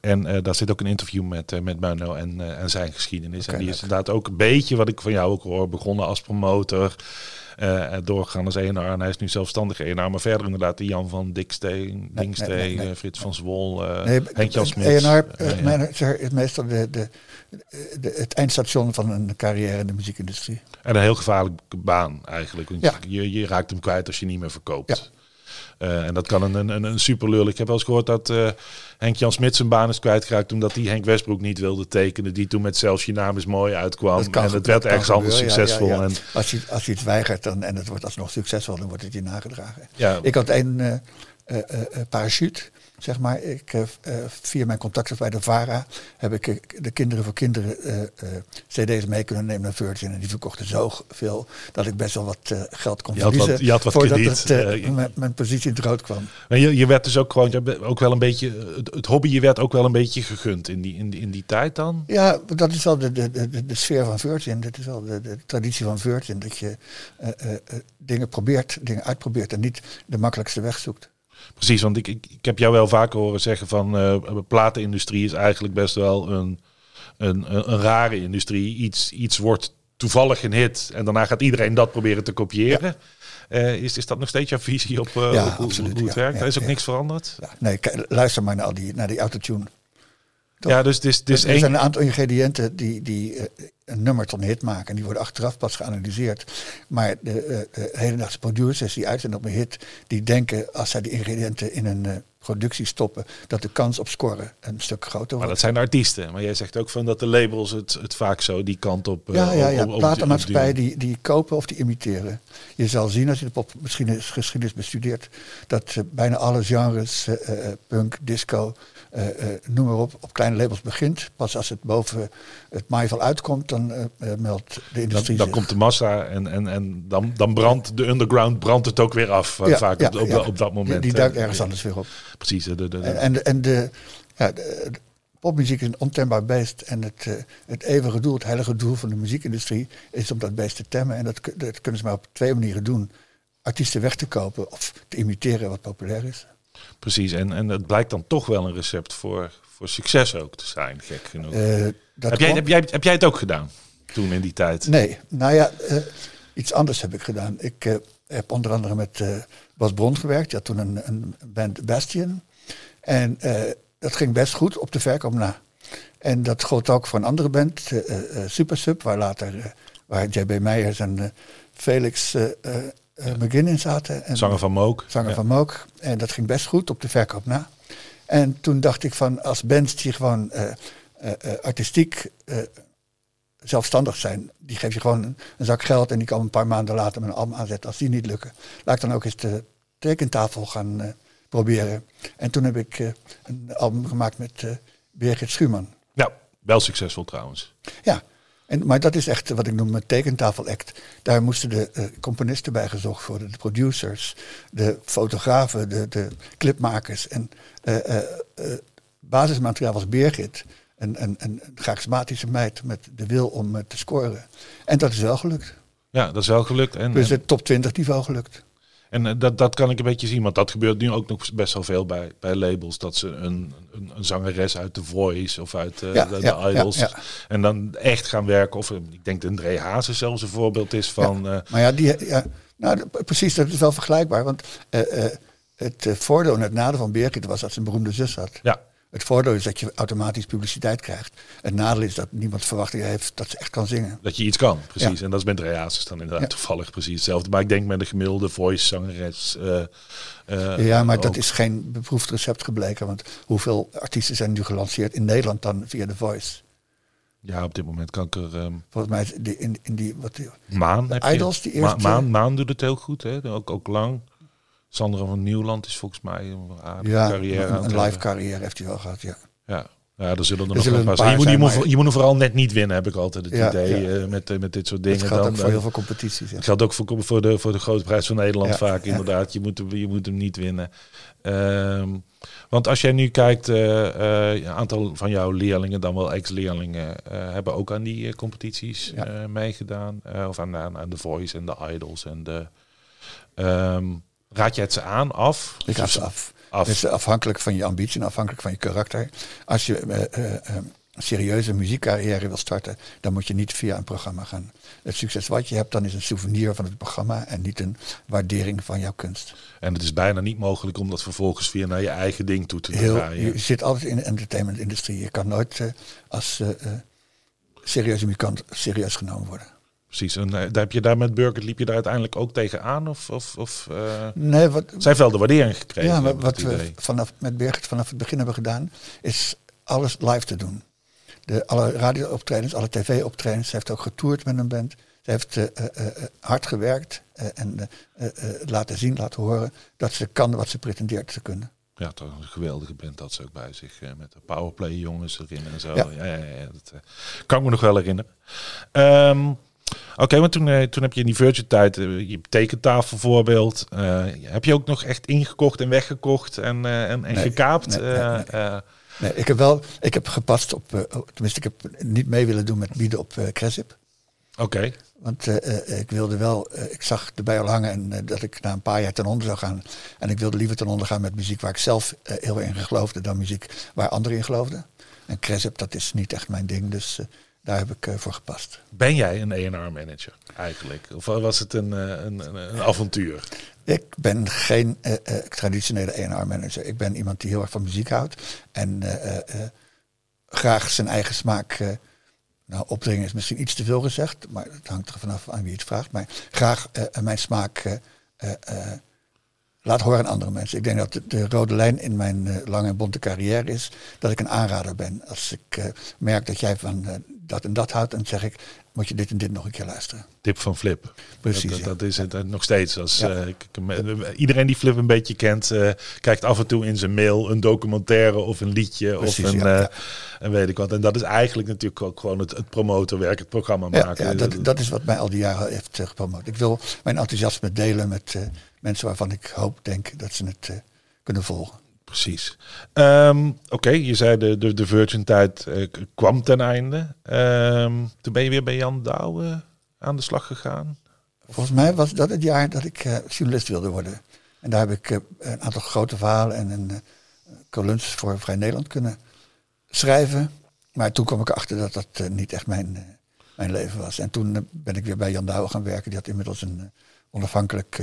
en daar zit ook een interview met, met Menno en, en zijn geschiedenis. Okay, en die is inderdaad ook een beetje, wat ik van jou ook hoor, begonnen als promotor. Uh, doorgaan als ENR. En hij is nu zelfstandig ENR. Maar verder inderdaad de Jan van Diksteen, Dingsteen, nee, nee, Frits van Zwol, nee, Henk Jan Smits. ENR is meestal de, de, de, het eindstation van een carrière in de muziekindustrie. En een heel gevaarlijke baan eigenlijk. Want ja. je, je raakt hem kwijt als je niet meer verkoopt. Ja. Uh, en dat kan een, een, een super lul. Ik heb wel eens gehoord dat uh, Henk Jan Smit zijn baan is kwijtgeraakt omdat hij Henk Westbroek niet wilde tekenen. Die toen met zelfs je naam is mooi uitkwam. en het werd ergens anders succesvol. Ja, ja, en als, je, als je iets weigert dan, en het wordt alsnog succesvol, dan wordt het je nagedragen. Ik had een uh, parachute. Zeg maar. Ik, uh, via mijn contacten bij de VARA heb ik de Kinderen voor Kinderen cd's mee kunnen nemen naar Virgin. En die verkochten zo veel dat ik best wel wat geld kon je verliezen. Had wat, je had wat voordat krediet. Het, mijn, mijn, positie in het rood kwam. Maar je, je werd dus ook gewoon ook wel een beetje, het, hobby je werd ook wel een beetje gegund in die, in die, in die tijd dan? Ja, dat is wel de, de, de, de sfeer van Virgin. Dat is wel de, de traditie van Virgin. Dat je dingen probeert, dingen uitprobeert en niet de makkelijkste weg zoekt. Precies, want ik, ik, ik heb jou wel vaker horen zeggen van uh, platenindustrie is eigenlijk best wel een, een, een, een, rare industrie. Iets, iets wordt toevallig een hit en daarna gaat iedereen dat proberen te kopiëren. Uh, is, is dat nog steeds jouw visie op, uh, ja, op hoe, absoluut, hoe, het werkt? er is ook niks veranderd? Nee, luister maar naar, al die, naar die autotune. Ja, dus, dus, dus er zijn een aantal ingrediënten die, die uh, een nummer tot een hit maken. En die worden achteraf pas geanalyseerd. Maar de uh, hedendaagse producers die uitzenden op een hit, die denken als zij die ingrediënten in een uh, productie stoppen, dat de kans op scoren een stuk groter wordt. Maar dat zijn de artiesten. Maar jij zegt ook van dat de labels het, het vaak zo die kant op. ja, ja, ja. Platenmaatschappijen die, die kopen of die imiteren. Je zal zien als je de popgeschiedenis bestudeert, dat bijna alle genres, punk, disco, uh, noem maar op, op kleine labels begint. Pas als het boven het maaiveld uitkomt, dan uh, meldt de industrie Dan, dan komt de massa en, en, en dan, dan brandt de underground brandt het ook weer af. Ja, vaak ja, op, op, op, dat moment. Die, die duikt ergens anders weer op. Precies. De, de, de. En, en, en de, ja, de, popmuziek is een ontembaar beest. En het, uh, het eeuwige doel, het heilige doel van de muziekindustrie is om dat beest te temmen. En dat, dat kunnen ze maar op twee manieren doen. Artiesten weg te kopen of te imiteren wat populair is. Precies, en, en het blijkt dan toch wel een recept voor, voor succes ook te zijn, gek genoeg. Uh, heb, jij, heb, jij, heb jij het ook gedaan toen in die tijd? Nee, nou ja, uh, iets anders heb ik gedaan. Ik uh, heb onder andere met Bas Bron gewerkt. Had toen een, een band Bastion. En dat ging best goed op de verkoop na. En dat gold ook voor een andere band, Super Sub, waar later waar JB Meijers en Felix McGinn in zaten. En zanger van Mook. Zanger van Mook. En dat ging best goed op de verkoop na. En toen dacht ik van als bands die gewoon uh, uh, artistiek zelfstandig zijn, die geef je gewoon een, een, zak geld en die kan een paar maanden later met een album aanzetten als die niet lukken. Laat ik dan ook eens de tekentafel gaan proberen. En toen heb ik een album gemaakt met Birgit Schumann. Ja, wel succesvol trouwens. Ja, en, maar dat is echt wat ik noem een tekentafelact. Daar moesten de uh, componisten bij gezocht worden, de producers, de fotografen, de, de clipmakers. En uh, uh, basismateriaal was Birgit, een, een, een charismatische meid met de wil om te scoren. En dat is wel gelukt. Ja, dat is wel gelukt. En, dus het top 20 niveau gelukt. En eh, dat, dat kan ik een beetje zien, want dat gebeurt nu ook nog best wel veel bij, bij labels. Dat ze een, een, een zangeres uit The Voice of uit uh, de, de, Idols. Ja, en dan echt gaan werken. Of eh, ik denk dat André Hazes zelfs een voorbeeld is van. Uh, maar ja, die, ja nou, precies, dat is wel vergelijkbaar. Want het voordeel en het nadeel van Birgit was dat ze een beroemde zus had. Ja. Het voordeel is dat je automatisch publiciteit krijgt. Het nadeel is dat niemand verwachting heeft dat ze echt kan zingen. Dat je iets kan, precies. En dat is met Reasis dan inderdaad toevallig precies hetzelfde. Maar ik denk met de gemiddelde voice-zangeres... Uh, uh, ja, maar dat is geen beproefd recept gebleken. Want hoeveel artiesten zijn nu gelanceerd in Nederland dan via de voice? Ja, op dit moment kan ik er... Um, Volgens mij in, in die... Wat, Maan heb Idols, die eerste... Ma Maan, Maan doet het heel goed, hè? Ook, ook lang. Sandra van Nieuwland is volgens mij een aardige ja, carrière. Een, een live carrière heeft hij wel gehad, ja. Ja, ja, er zullen er, nog zullen een paar je, moet, je, moet, je moet vooral net niet winnen, heb ik altijd het ja, idee ja. Uh, met, uh, met dit soort dingen. Dat geldt dan, ook voor heel veel competities. Ja. Het geldt ook voor, voor, de, voor de grote prijs van Nederland vaak, inderdaad. Je moet, je moet hem niet winnen. Um, want als jij nu kijkt, uh, een aantal van jouw leerlingen, dan wel ex-leerlingen, hebben ook aan die competities meegedaan. of aan, aan, aan The Voice en de Idols en de... Um, Raad je het ze aan, af? Ik raad ze af. af. Het is afhankelijk van je ambitie en afhankelijk van je karakter. Als je uh, uh, een serieuze muziekcarrière wil starten, dan moet je niet via een programma gaan. Het succes wat je hebt, dan is een souvenir van het programma en niet een waardering van jouw kunst. En het is bijna niet mogelijk om dat vervolgens via naar je eigen ding toe te draaien. Je zit altijd in de entertainment-industrie. Je kan nooit uh, als serieuze muzikant serieus genomen worden. Precies, en uh, heb je daar met Burger, liep je daar uiteindelijk ook tegenaan? Of, of, of uh, nee, wat, zij heeft wel de waardering gekregen. Ja, maar wat we vanaf, met Birgit vanaf het begin hebben gedaan, is alles live te doen. De, alle radio-optredens, alle tv-optredens. Ze heeft ook getoerd met een band. Ze heeft uh, hard gewerkt en laten zien, laten horen dat ze kan wat ze pretendeert te kunnen. Ja, toch een geweldige band dat ze ook bij zich. eh, met de powerplay jongens erin en zo. Ja. Ja, ja, ja, dat eh, kan ik me nog wel herinneren. Ehm, Oké, maar toen, eh, toen heb je in die Virgin tijd eh, je tekentafel voorbeeld. eh, heb je ook nog echt ingekocht en weggekocht en, en, en Nee, gekaapt? nee, nee, ik heb wel, ik heb gepast op, eh, tenminste ik heb niet mee willen doen met bieden op eh Cresip. Oké, Want ik wilde wel, ik zag erbij al hangen en dat ik na een paar jaar ten onder zou gaan. En ik wilde liever ten onder gaan met muziek waar ik zelf heel erg in geloofde dan muziek waar anderen in geloofden. En Cresip, dat is niet echt mijn ding, dus daar heb ik eh, voor gepast. ben jij een A&R manager eigenlijk? Of was het een, eh, een, een, een avontuur? Ik ben geen eh, traditionele A&R manager. Ik ben iemand die heel erg van muziek houdt en graag zijn eigen smaak. nou, opdringen is misschien iets te veel gezegd, maar het hangt er vanaf aan wie het vraagt. Maar graag mijn smaak laat horen aan andere mensen. Ik denk dat de, de rode lijn in mijn lange en bonte carrière is dat ik een aanrader ben. Als ik merk dat jij van dat en dat houdt, dan zeg ik, moet je dit en dit nog een keer luisteren. Tip van Flip. Precies, Dat, ja. dat, dat is het eh, nog steeds. Als, Ja. eh, ik- ik- iedereen die Flip een beetje kent, eh, kijkt af en toe in zijn mail een documentaire of een liedje Precies, of een, ja, eh, en weet ik wat. En dat is eigenlijk natuurlijk ook gewoon het, het promotorwerk, het programma maken. ja dat, dat is wat mij al die jaren heeft eh, gepromoot. Ik wil mijn enthousiasme delen met eh, mensen waarvan ik hoop, denk dat ze het eh, kunnen volgen. Precies. Ehm, Oké, je zei de, de, de Virgin-tijd eh, kwam ten einde. Ehm, toen ben je weer bij Jan Douwe aan de slag gegaan. Volgens mij was dat het jaar dat ik eh, journalist wilde worden. En daar heb ik eh, een aantal grote verhalen en een columns voor Vrij Nederland kunnen schrijven. Maar toen kwam ik erachter dat dat niet echt mijn, mijn leven was. En toen ben ik weer bij Jan Douwe gaan werken. Die had inmiddels een onafhankelijk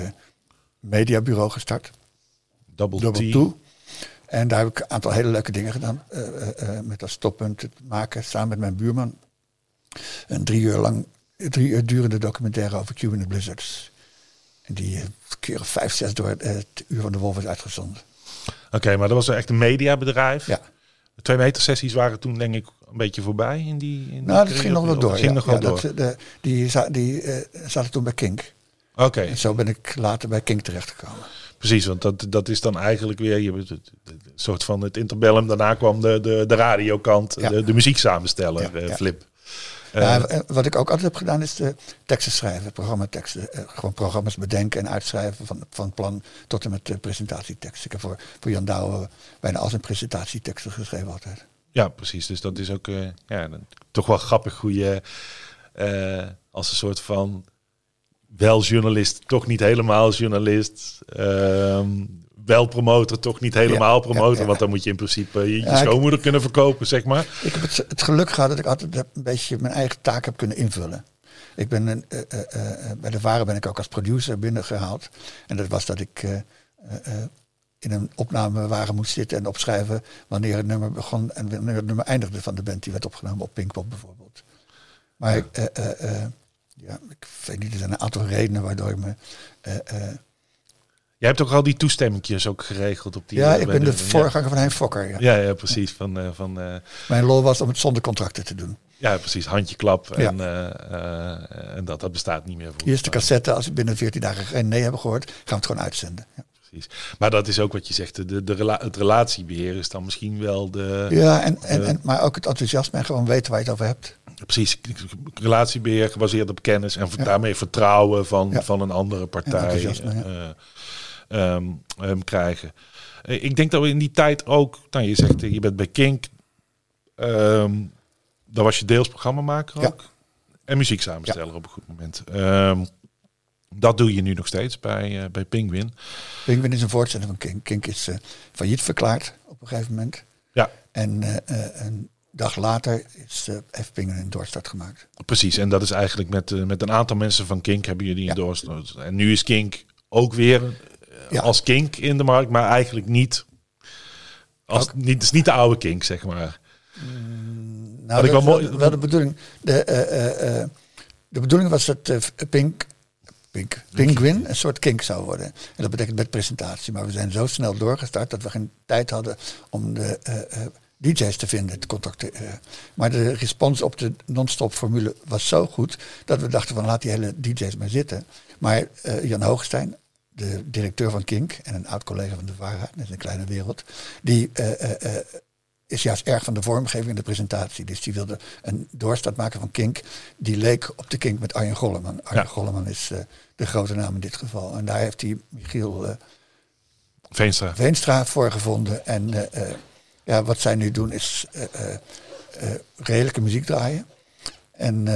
mediabureau gestart. Double, Double T. Two. En daar heb ik een aantal hele leuke dingen gedaan. eh, eh, eh, met als toppunt het maken samen met mijn buurman. Een drie uur lang, drie uur durende documentaire over Cuban Blizzards. En die keer vijf, zes door het uur van de wolf is uitgezonden. Oké, maar dat was echt een mediabedrijf. Ja. De twee meter sessies waren toen denk ik een beetje voorbij in die. In Nou, dat ging nog wel door. Ging ja. nog wel Ja, door. dat, de, die die zaten toen bij Kink. Oké, En zo ben ik later bij Kink terechtgekomen. Precies, want dat, dat is dan eigenlijk weer je, soort van het interbellum. Daarna kwam de, de, de radiokant, Ja. de, de muzieksamensteller, Ja, eh. Flip. Ja, Eh, wat ik ook altijd heb gedaan is de teksten schrijven, programmateksten. Eh, gewoon programma's bedenken en uitschrijven van, van plan tot en met de presentatietekst. Ik heb voor, voor Jan Douwe bijna al zijn presentatieteksten geschreven altijd. Ja, precies. Dus dat is ook ja, toch wel grappig hoe je als een soort van wel journalist, toch niet helemaal journalist, ehm, wel promotor, toch niet helemaal Ja, promotor, ja, ja. want dan moet je in principe je, je Ja, ik- schoonmoeder kunnen verkopen, zeg maar. Ik heb het, het geluk gehad dat ik altijd een beetje mijn eigen taak heb kunnen invullen. Ik ben een, eh, eh, eh, bij de Varen ben ik ook als producer binnengehaald. En dat was dat ik in een opnamewagen moest zitten en opschrijven wanneer het nummer begon en wanneer het nummer eindigde van de band die werd opgenomen op Pinkpop bijvoorbeeld. Maar ik, ja, ik weet niet, er zijn een aantal redenen waardoor ik me. eh, eh, Jij hebt ook al die toestemmingjes ook geregeld op die. ja, eh, ik ben de voorganger van Hein Fokker. Ja. Ja, ja, precies. Van, van, Mijn lol was om het zonder contracten te doen. ja, precies. Handje klap. Ja. En, en dat, dat bestaat niet meer. volgens Hier is de mij. cassette, als we binnen 14 dagen geen nee hebben gehoord, gaan we het gewoon uitzenden. Ja. Precies. Maar dat is ook wat je zegt. De, de rela- het relatiebeheer is dan misschien wel de. Ja, en, en, Eh. en, maar ook het enthousiasme en gewoon weten waar je het over hebt. Precies, relatiebeheer gebaseerd op kennis en Ja. daarmee vertrouwen van, Ja. van een andere partij ja. eh, ehm, ehm, krijgen. Eh, ik denk dat we in die tijd ook, nou je zegt eh, je bent bij Kink, ehm dan was je deels programmamaker ook en muzieksamensteller op een goed moment. Dat doe je nu nog steeds bij, eh bij Penguin. Penguin is een voortzetting van Kink. Kink is eh, failliet verklaard op een gegeven moment. Ja, En eh, een dag later is, heeft Penguin een doorstart gemaakt. precies. En dat is eigenlijk met, met een aantal mensen van Kink hebben jullie Ja. een doorstart. En nu is Kink ook weer Ja. als Kink in de markt, maar eigenlijk niet. Als, Ook- niet, het is niet de oude Kink, zeg maar. Nou, ik dat wel is mooi- wel, wel de bedoeling. De, de bedoeling was dat Pink, Pink, Penguin een soort kink zou worden. En dat betekent met presentatie. Maar we zijn zo snel doorgestart dat we geen tijd hadden om de eh, eh, DJ's te vinden, te contacteren. maar de respons op de non-stop formule was zo goed dat we dachten van laat die hele DJ's maar zitten. Maar eh, Jan Hoogstein, de directeur van Kink en een oud collega van de VARA, is een kleine wereld, die eh, eh, is juist erg van de vormgeving en de presentatie. Dus die wilde een doorstart maken van Kink. Die leek op de Kink met Arjen Golleman. Arjen Golleman is de grote naam in dit geval. En daar heeft hij Michiel Veenstra. Veenstra voor gevonden. En ja, wat zij nu doen is redelijke muziek draaien. En,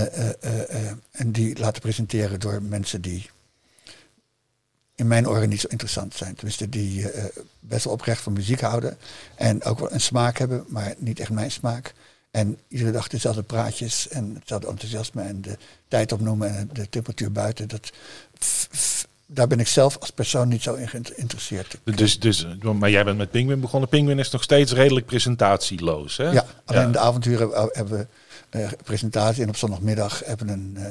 en die laten presenteren door mensen die in mijn oren niet zo interessant zijn. Tenminste, die uh, best wel oprecht van muziek houden. En ook wel een smaak hebben, maar niet echt mijn smaak. En iedere dag dezelfde praatjes en hetzelfde enthousiasme en de tijd opnoemen en de temperatuur buiten. Dat, daar ben ik zelf als persoon niet zo in geïnteresseerd. Dus, dus, maar jij bent met Penguin begonnen. Penguin is nog steeds redelijk presentatieloos. Hè? Ja, alleen de avonturen hebben we uh, presentatie en op zondagmiddag hebben we een... Uh,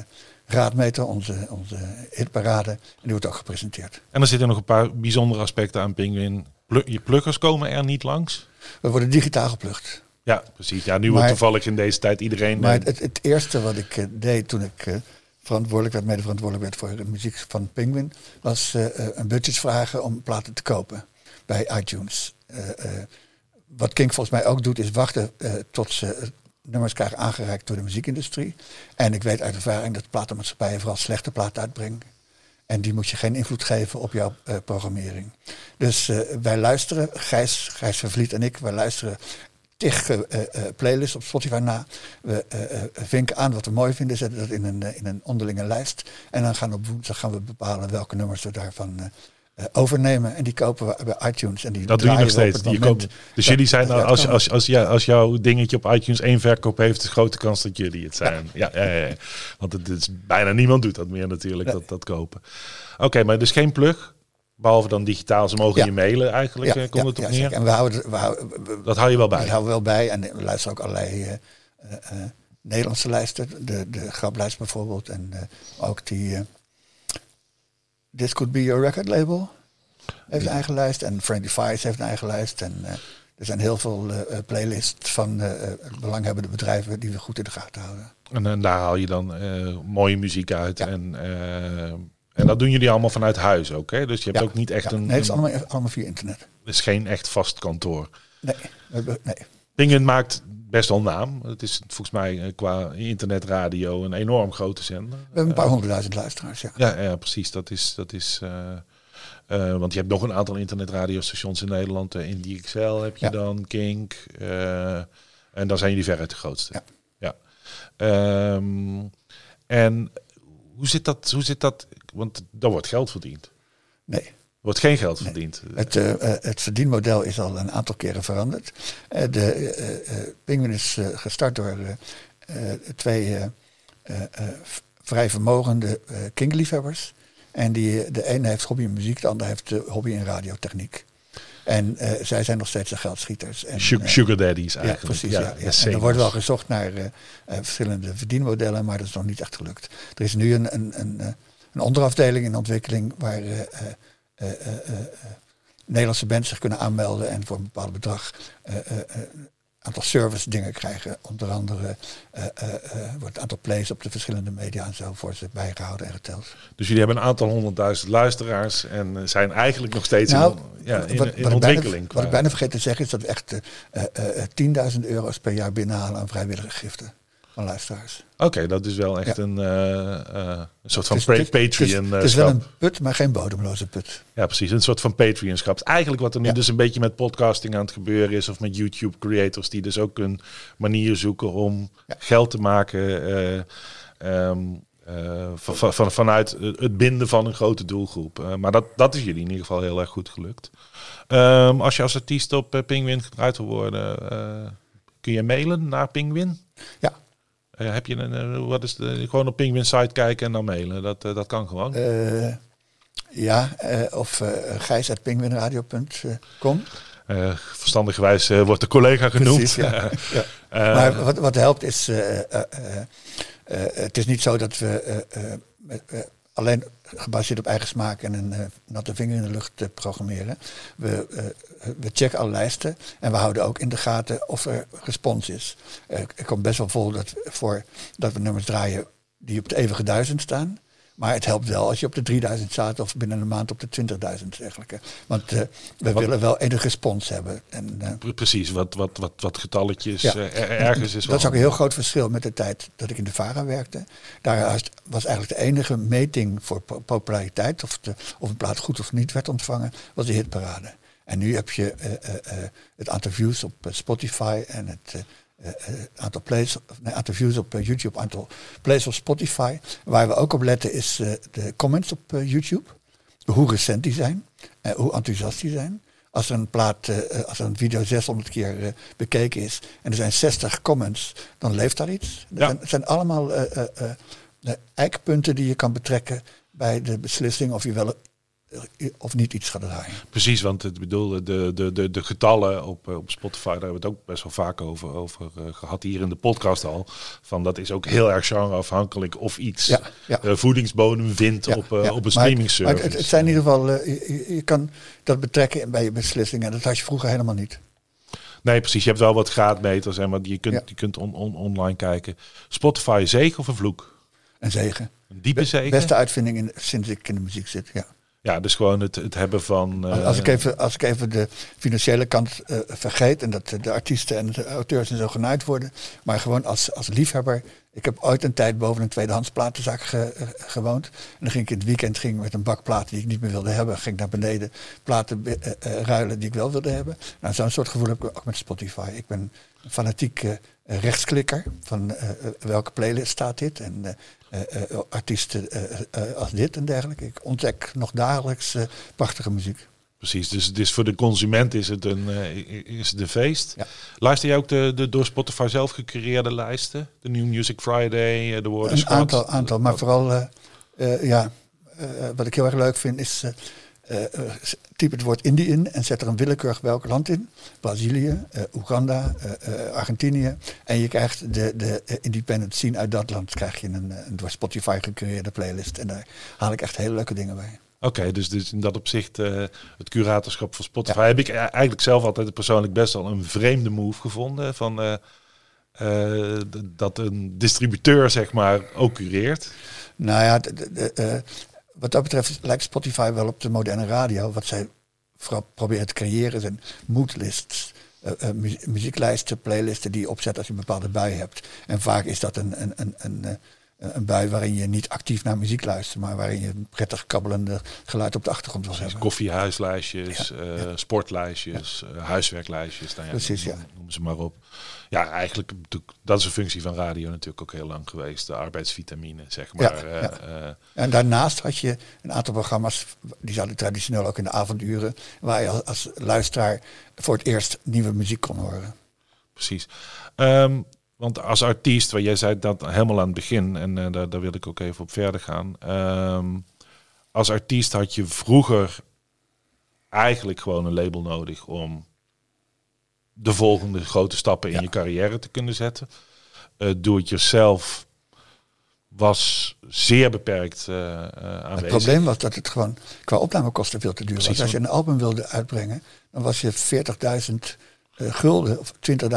Raadmeter, onze, onze hitparade. En die wordt ook gepresenteerd. En er zitten nog een paar bijzondere aspecten aan Penguin. je pluggers komen er niet langs? We worden digitaal geplukt. Ja, precies. Ja, nu wordt toevallig in deze tijd iedereen... Maar het, het eerste wat ik uh, deed toen ik uh, verantwoordelijk werd, mede verantwoordelijk werd voor de muziek van Penguin, was uh, een budget vragen om platen te kopen bij iTunes. wat King volgens mij ook doet, is wachten tot ze nummers krijgen aangereikt door de muziekindustrie. En ik weet uit ervaring dat platenmaatschappijen vooral slechte platen uitbrengen. En die moet je geen invloed geven op jouw uh, programmering. Dus uh, wij luisteren, Gijs, Gijs en ik, wij luisteren tig uh, playlists op Spotify na. We vinken aan wat we mooi vinden, zetten dat in een, in een onderlinge lijst. En dan gaan we op woensdag gaan we bepalen welke nummers we daarvan overnemen. En die kopen we bij iTunes. En die dat doe je nog steeds. Je koopt, dus jullie zijn, als, als, als, als, ja, als jouw dingetje op iTunes één verkoop heeft, is de grote kans dat jullie het zijn. Ja, ja, ja, ja. Want het is bijna niemand doet dat meer natuurlijk, dat, dat kopen. Oké, maar dus geen plug. Behalve dan digitaal, ze mogen je mailen eigenlijk, ja, komt het op neer. En we houden, we houden dat hou je wel bij. Dat houden we wel bij. En we luisteren ook allerlei uh, uh, Nederlandse lijsten. De, de graplijst bijvoorbeeld. En ook die This Could Be Your Record Label heeft een eigen lijst. En Friendly Fires heeft een eigen lijst. En uh, er zijn heel veel uh, playlists van uh, belanghebbende bedrijven die we goed in de gaten houden. En, en daar haal je dan mooie muziek uit. Ja. En, en dat doen jullie allemaal vanuit huis ook, hè? Dus je hebt ook niet echt een... Nee, het is allemaal, allemaal via internet. Het is geen echt vast kantoor. Nee, nee. Penguin maakt best wel naam. Het is volgens mij qua internetradio een enorm grote zender. We hebben een paar honderdduizend luisteraars, ja. Ja, ja precies. Dat is... Dat is uh, want je hebt nog een aantal internetradiostations in Nederland. Uh, Indie XL heb je dan, Kink. Uh, en dan zijn jullie veruit de grootste. Ja. ja. Um, en hoe zit, dat, hoe zit dat? Want daar wordt geld verdiend. Nee. Wordt geen geld nee. verdiend. Het, het verdienmodel is al een aantal keren veranderd. de Penguin is gestart door twee vrij vermogende King-liefhebbers en die, de ene heeft hobby in muziek, de ander heeft hobby in radiotechniek. En uh, zij zijn nog steeds de geldschieters. En, uh, Sugar daddies eigenlijk. Ja, precies. Ja, ja, En er wordt wel gezocht naar uh, verschillende verdienmodellen, maar dat is nog niet echt gelukt. Er is nu een, een, een, een onderafdeling in ontwikkeling waar Nederlandse bands zich kunnen aanmelden en voor een bepaald bedrag aantal service dingen krijgen. Onder andere wordt het aantal plays op de verschillende media en zo voor ze bijgehouden en geteld. Dus jullie hebben een aantal honderdduizend luisteraars en zijn eigenlijk nog steeds nou, in, ja, in, wat, in wat ontwikkeling. Bijna, wat ik bijna vergeten te zeggen is dat we echt 10.000 euro's per jaar binnenhalen aan vrijwillige giften van luisteraars. Oké, dat is wel echt een, uh, uh, een soort van het is, Patreon. Het is, wel een put, maar geen bodemloze put. Ja, precies. Een soort van Patreon-schap. Eigenlijk wat er nu ja. dus een beetje met podcasting aan het gebeuren is, of met YouTube creators die dus ook een manier zoeken om ja. geld te maken. Uh, um, van, van, vanuit het binden van een grote doelgroep. maar dat, dat is jullie in ieder geval heel erg goed gelukt. Um, als je als artiest op Penguin gedraaid wil worden, kun je mailen naar Penguin? Ja, uh, heb je een, uh, wat is de, gewoon op Penguin site kijken en dan mailen? Dat, uh, dat kan gewoon. ja, of uh, gijs.penguinradio.com. verstandigerwijs wordt de collega genoemd. Precies, ja. (laughs) ja. maar wat, wat helpt is, het is niet zo dat we alleen gebaseerd op eigen smaak en een uh, natte vinger in de lucht te programmeren. We, uh, we checken alle lijsten en we houden ook in de gaten of er respons is. Uh, er komt best wel vol dat, voor dat we nummers draaien die op het eeuwige duizend staan. Maar het helpt wel als je op de 3000 staat of binnen een maand op de 20.000 eigenlijk. Want uh, we willen wel enige respons hebben. En, uh, Precies, wat, wat, wat, wat getalletjes ja. uh, ergens is. Dat is ook een heel groot verschil met de tijd dat ik in de VARA werkte. Daar was eigenlijk de enige meting voor populariteit, of, de, of een plaat goed of niet werd ontvangen, was de hitparade. En nu heb je het aantal views op Spotify en het uh, aantal plays, nee, aantal views op uh, YouTube, aantal plays op Spotify. Waar we ook op letten is de comments op YouTube. Hoe recent die zijn, hoe enthousiast die zijn. Als er een plaat, als er een video 600 keer bekeken is en er zijn 60 comments, dan leeft daar iets. Ja. Het zijn allemaal eikpunten die je kan betrekken bij de beslissing of je wel of niet iets gaat draaien. Precies, want het bedoel, de, de, de, de getallen op, eh, op Spotify, daar hebben we het ook best wel vaak over, over uh, gehad hier in de podcast al. Van dat is ook heel erg genreafhankelijk of iets ja, ja. Uh, voedingsbodem vindt op, uh, op een streaming service. Het, het, zijn in ieder geval, je, je, kan dat betrekken bij je beslissingen. Dat had je vroeger helemaal niet. Nee, precies. Je hebt wel wat graadmeters en wat je kunt, je kunt on, on, online kijken. Spotify, zegen of een vloek? Een zegen. Een diepe zegen? Beste uitvinding in, sinds ik in de muziek zit, ja. Ja, dus gewoon het, het hebben van. Uh, als, ik even, als ik even de financiële kant uh, vergeet en dat de artiesten en de auteurs en zo genaaid worden, maar gewoon als, als liefhebber. Ik heb ooit een tijd boven een tweedehands platenzaak ge, uh, gewoond. En dan ging ik in het weekend ging met een bak platen die ik niet meer wilde hebben. Ging naar beneden platen ruilen die ik wel wilde hebben. Nou, zo'n soort gevoel heb ik ook met Spotify. Ik ben een fanatiek rechtsklikker van welke playlist staat dit. En artiesten als dit en dergelijke. Ik ontdek nog dagelijks prachtige muziek. Precies, dus, dus voor de consument is het een, is het een feest. Ja. Luister je ook de, de door Spotify zelf gecreëerde lijsten? De New Music Friday, de woorden Een aantal, aantal, maar vooral ja, wat ik heel erg leuk vind is uh, typ het woord Indie in en zet er een willekeurig welk land in. Brazilië, uh, Oeganda, Argentinië. En je krijgt de, de independent scene uit dat land. krijg je een, een door Spotify gecreëerde playlist. En daar haal ik echt hele leuke dingen bij. Oké, dus, dus in dat opzicht het curatorschap van Spotify heb ik eigenlijk zelf altijd persoonlijk best wel een vreemde move gevonden. Van, dat een distributeur zeg maar ook cureert. Nou ja, de, wat dat betreft lijkt Spotify wel op de moderne radio. Wat zij vooral proberen te creëren zijn moodlists. Uh, muzieklijsten, playlisten die je opzet als je een bepaalde bui hebt. En vaak is dat een, een, een, een, een bui waarin je niet actief naar muziek luistert, maar waarin je een prettig kabbelende geluid op de achtergrond wil hebben. Koffiehuislijstjes, ja, sportlijstjes, huiswerklijstjes, nou ja, Precies, ja. noem ze maar op ja, eigenlijk, dat is een functie van radio natuurlijk ook heel lang geweest. De arbeidsvitamine, zeg maar. Ja, uh, en daarnaast had je een aantal programma's, die zaten traditioneel ook in de avonduren, waar je als luisteraar voor het eerst nieuwe muziek kon horen. Precies. Um, want als artiest, waar jij zei dat helemaal aan het begin, en uh, daar, daar, wil ik ook even op verder gaan. Um, als artiest had je vroeger eigenlijk gewoon een label nodig om de volgende grote stappen in je carrière te kunnen zetten. Uh, do it yourself was zeer beperkt uh, aanwezig. Het probleem was dat het gewoon qua opnamekosten veel te duur was. Als je een album wilde uitbrengen, dan was je 40.000 gulden of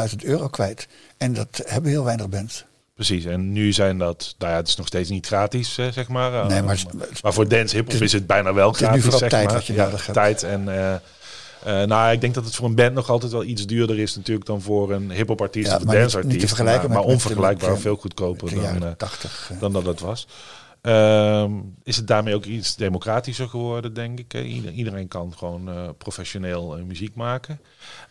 20.000 euro kwijt. En dat hebben heel weinig bands. Precies, en nu zijn dat, nou ja, het is nog steeds niet gratis, zeg maar. Nee, maar, maar voor dance hip is het bijna wel gratis, het is nu zeg tijd maar. wat je nodig hebt. Tijd en uh, nou, ik denk dat het voor een band nog altijd wel iets duurder is natuurlijk dan voor een hip-hop artiest of een dance artiest. maar, maar onvergelijkbaar veel goedkoper dan, 80, uh, dan dat het was. Uh, is het daarmee ook iets democratischer geworden, denk ik. Iedereen kan gewoon uh, professioneel muziek maken.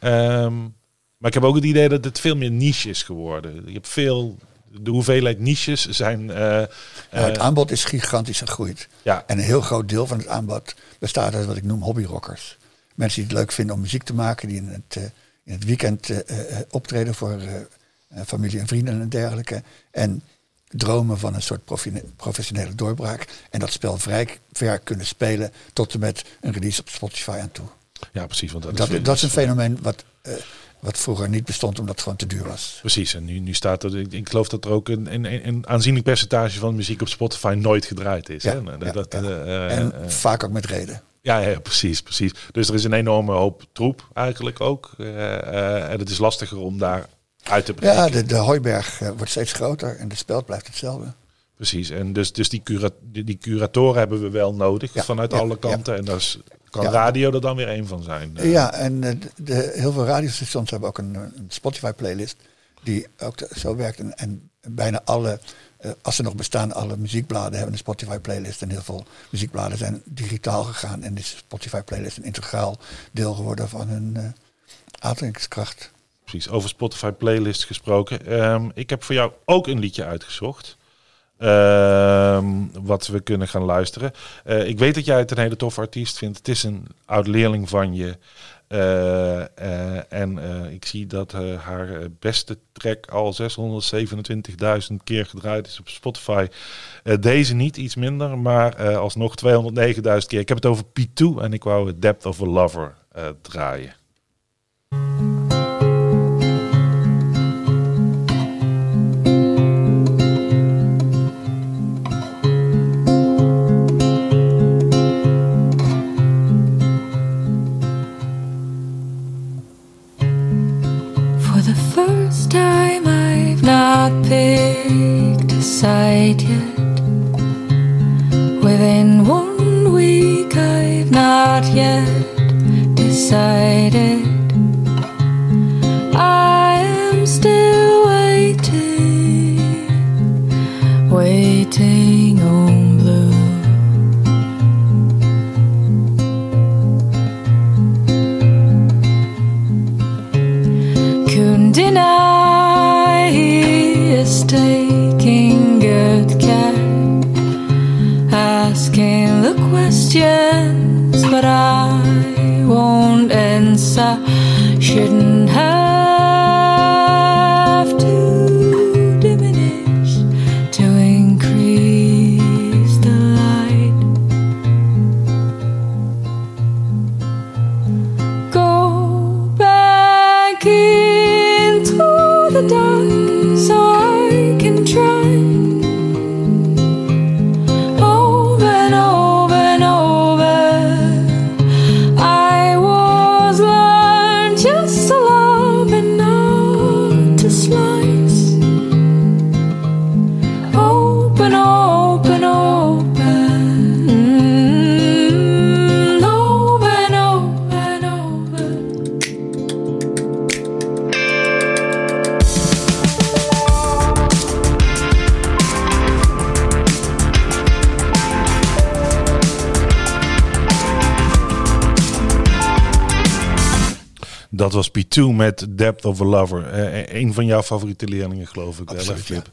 Um, maar ik heb ook het idee dat het veel meer niche is geworden. Je hebt veel de hoeveelheid niches zijn. Uh, ja, het aanbod is gigantisch gegroeid. Ja. En een heel groot deel van het aanbod bestaat uit wat ik noem hobbyrockers mensen die het leuk vinden om muziek te maken, die in het, in het weekend optreden voor familie en vrienden en dergelijke. En dromen van een soort professionele doorbraak. En dat spel vrij ver kunnen spelen tot en met een release op Spotify aan toe. Ja, precies. Want dat, dat, is, dat is een fenomeen wat, wat vroeger niet bestond omdat het gewoon te duur was. Precies, en nu, nu staat er, ik, ik geloof dat er ook een, een, een aanzienlijk percentage van muziek op Spotify nooit gedraaid is. Ja, hè? Dat, en vaak ook met reden. Ja, ja, precies, precies. Dus er is een enorme hoop troep eigenlijk ook. En het is lastiger om daar uit te breken. Ja, de, de hooiberg uh, wordt steeds groter en de speld blijft hetzelfde. Precies, en dus, dus die, cura die, curatoren hebben we wel nodig Ja, vanuit ja, alle kanten. En daar is- kan radio er dan weer één van zijn. Eh, Ja, en eh, de, de- heel veel radiostations hebben ook een, een Spotify-playlist die ook zo werkt. En, en bijna alle, eh, als ze nog bestaan, alle muziekbladen hebben een Spotify-playlist. En heel veel muziekbladen zijn digitaal gegaan. En is Spotify-playlist een integraal deel geworden van hun eh aantrekkingskracht. Precies, over Spotify playlist gesproken. Ehm, ik heb voor jou ook een liedje uitgezocht. Ehm, wat we kunnen gaan luisteren. Eh, ik weet dat jij het een hele toffe artiest vindt. Het is een oud leerling van je. Eh, eh, en ik zie dat haar beste track al 627.000 keer gedraaid is op Spotify. Deze niet, iets minder, maar alsnog 209.000 keer. Ik heb het over P2 en ik wou Depth of a Lover draaien. Not picked a side yet. Within one week, I've not yet decided. I am still waiting, waiting the Dat was P2 met Depth of a Lover. Eh, een van jouw favoriete leerlingen, geloof ik hè, Absoluut, Flip.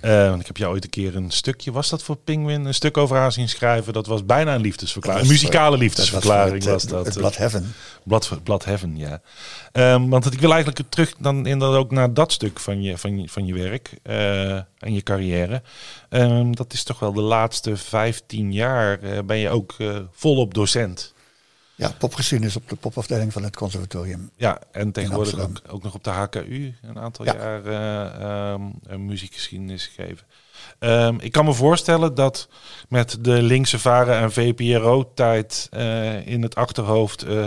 Eh, want ik heb jou ooit een keer een stukje, was dat voor Penguin, een stuk over haar zien schrijven. Dat was bijna een liefdesverklaring. Een Dat muzikale liefdesverklaring dat was dat. Het, het Blood Heaven. Blad, Blad Heaven, ja. Ehm, want ik wil eigenlijk terug dan inderdaad ook naar dat stuk van je, van je, van je werk eh, en je carrière. Ehm, dat is toch wel de laatste 15 jaar eh, ben je ook eh, volop docent. Ja, popgeschiedenis op de popafdeling van het conservatorium. Ja, en tegenwoordig ook, ook nog op de HKU een aantal Ja. jaar eh, ehm, muziekgeschiedenis gegeven. Ehm, ik kan me voorstellen dat met de linkse varen en VPRO-tijd eh, in het achterhoofd eh,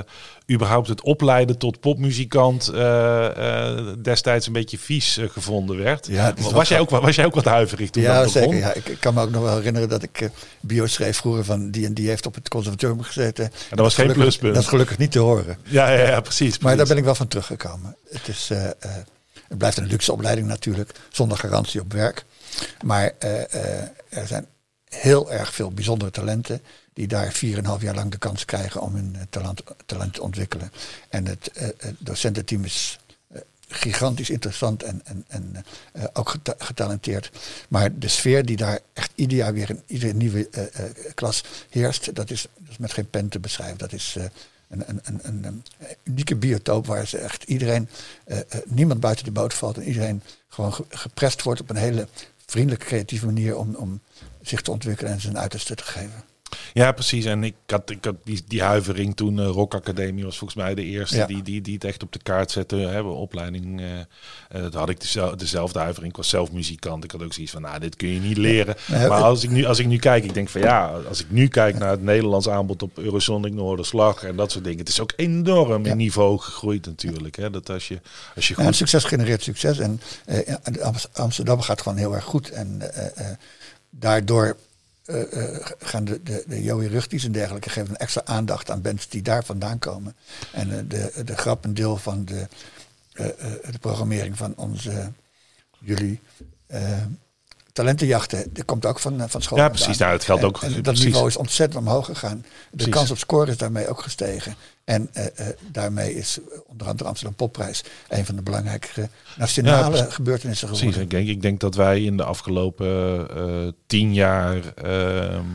überhaupt het opleiden tot popmuzikant eh, destijds een beetje vies gevonden werd. Ja, was, jij ook, wa- was jij ook wat huiverig toen Ja, dat begon? zeker. Ja. Ik, ik kan me ook nog wel herinneren dat ik bio schreef vroeger van die en die heeft op het conservatorium gezeten. En dat was geen Gelukkig- pluspunt. Dat is gelukkig niet te horen. Ja, ja, ja, precies. Maar precies. daar ben ik wel van teruggekomen. Het, is, het blijft een luxe opleiding natuurlijk, zonder garantie op werk. Maar eh, eh, er zijn heel erg veel bijzondere talenten die daar 4,5 jaar lang de kans krijgen om hun eh, talent, talent te ontwikkelen. En het docententeam is gigantisch interessant en, en, en ook geta- getalenteerd. Maar de sfeer die daar echt ieder jaar weer in iedere nieuwe klas heerst, dat is, dat is met geen pen te beschrijven. Dat is een, unieke biotoop waar ze echt iedereen, eh, eh, niemand buiten de boot valt en iedereen gewoon ge- geprest wordt op een hele vriendelijke, creatieve manier om, om zich te ontwikkelen en zijn uiterste te geven. Ja, precies. En ik had, ik had die, die huivering toen. eh, Rock Academie was volgens mij de eerste Ja. die, die, die het echt op de kaart zette. Hè, opleiding. eh, dat had ik dezelfde, dezelfde huivering. Ik was zelf muzikant. Ik had ook zoiets van, nou, dit kun je niet leren. Maar als ik, nu, als ik nu kijk, ik denk van ja, als ik nu kijk naar het Nederlands aanbod op Eurosonic Noorderslag en dat soort dingen. Het is ook enorm in niveau gegroeid natuurlijk. Hè, dat als je, als je Ja, goed... succes genereert succes. En Am- Amsterdam gaat gewoon heel erg goed. En daardoor eh, gaan de, de, de Joey Rugties en dergelijke geven een extra aandacht aan bands die daar vandaan komen. En eh, de, de grappendeel van de, eh, eh, de programmering van onze jullie talentenjachten, die komt ook van, eh, van school. Ja, precies. Nou, het geldt ook- En, dat precies. niveau is ontzettend omhoog gegaan. De Precies. kans op scoren is daarmee ook gestegen. En eh, eh, daarmee is onder andere de Amsterdam Popprijs een van de belangrijke nationale precies. gebeurtenissen Precies, geworden. ik denk, ik denk dat wij in de afgelopen tien jaar ehm,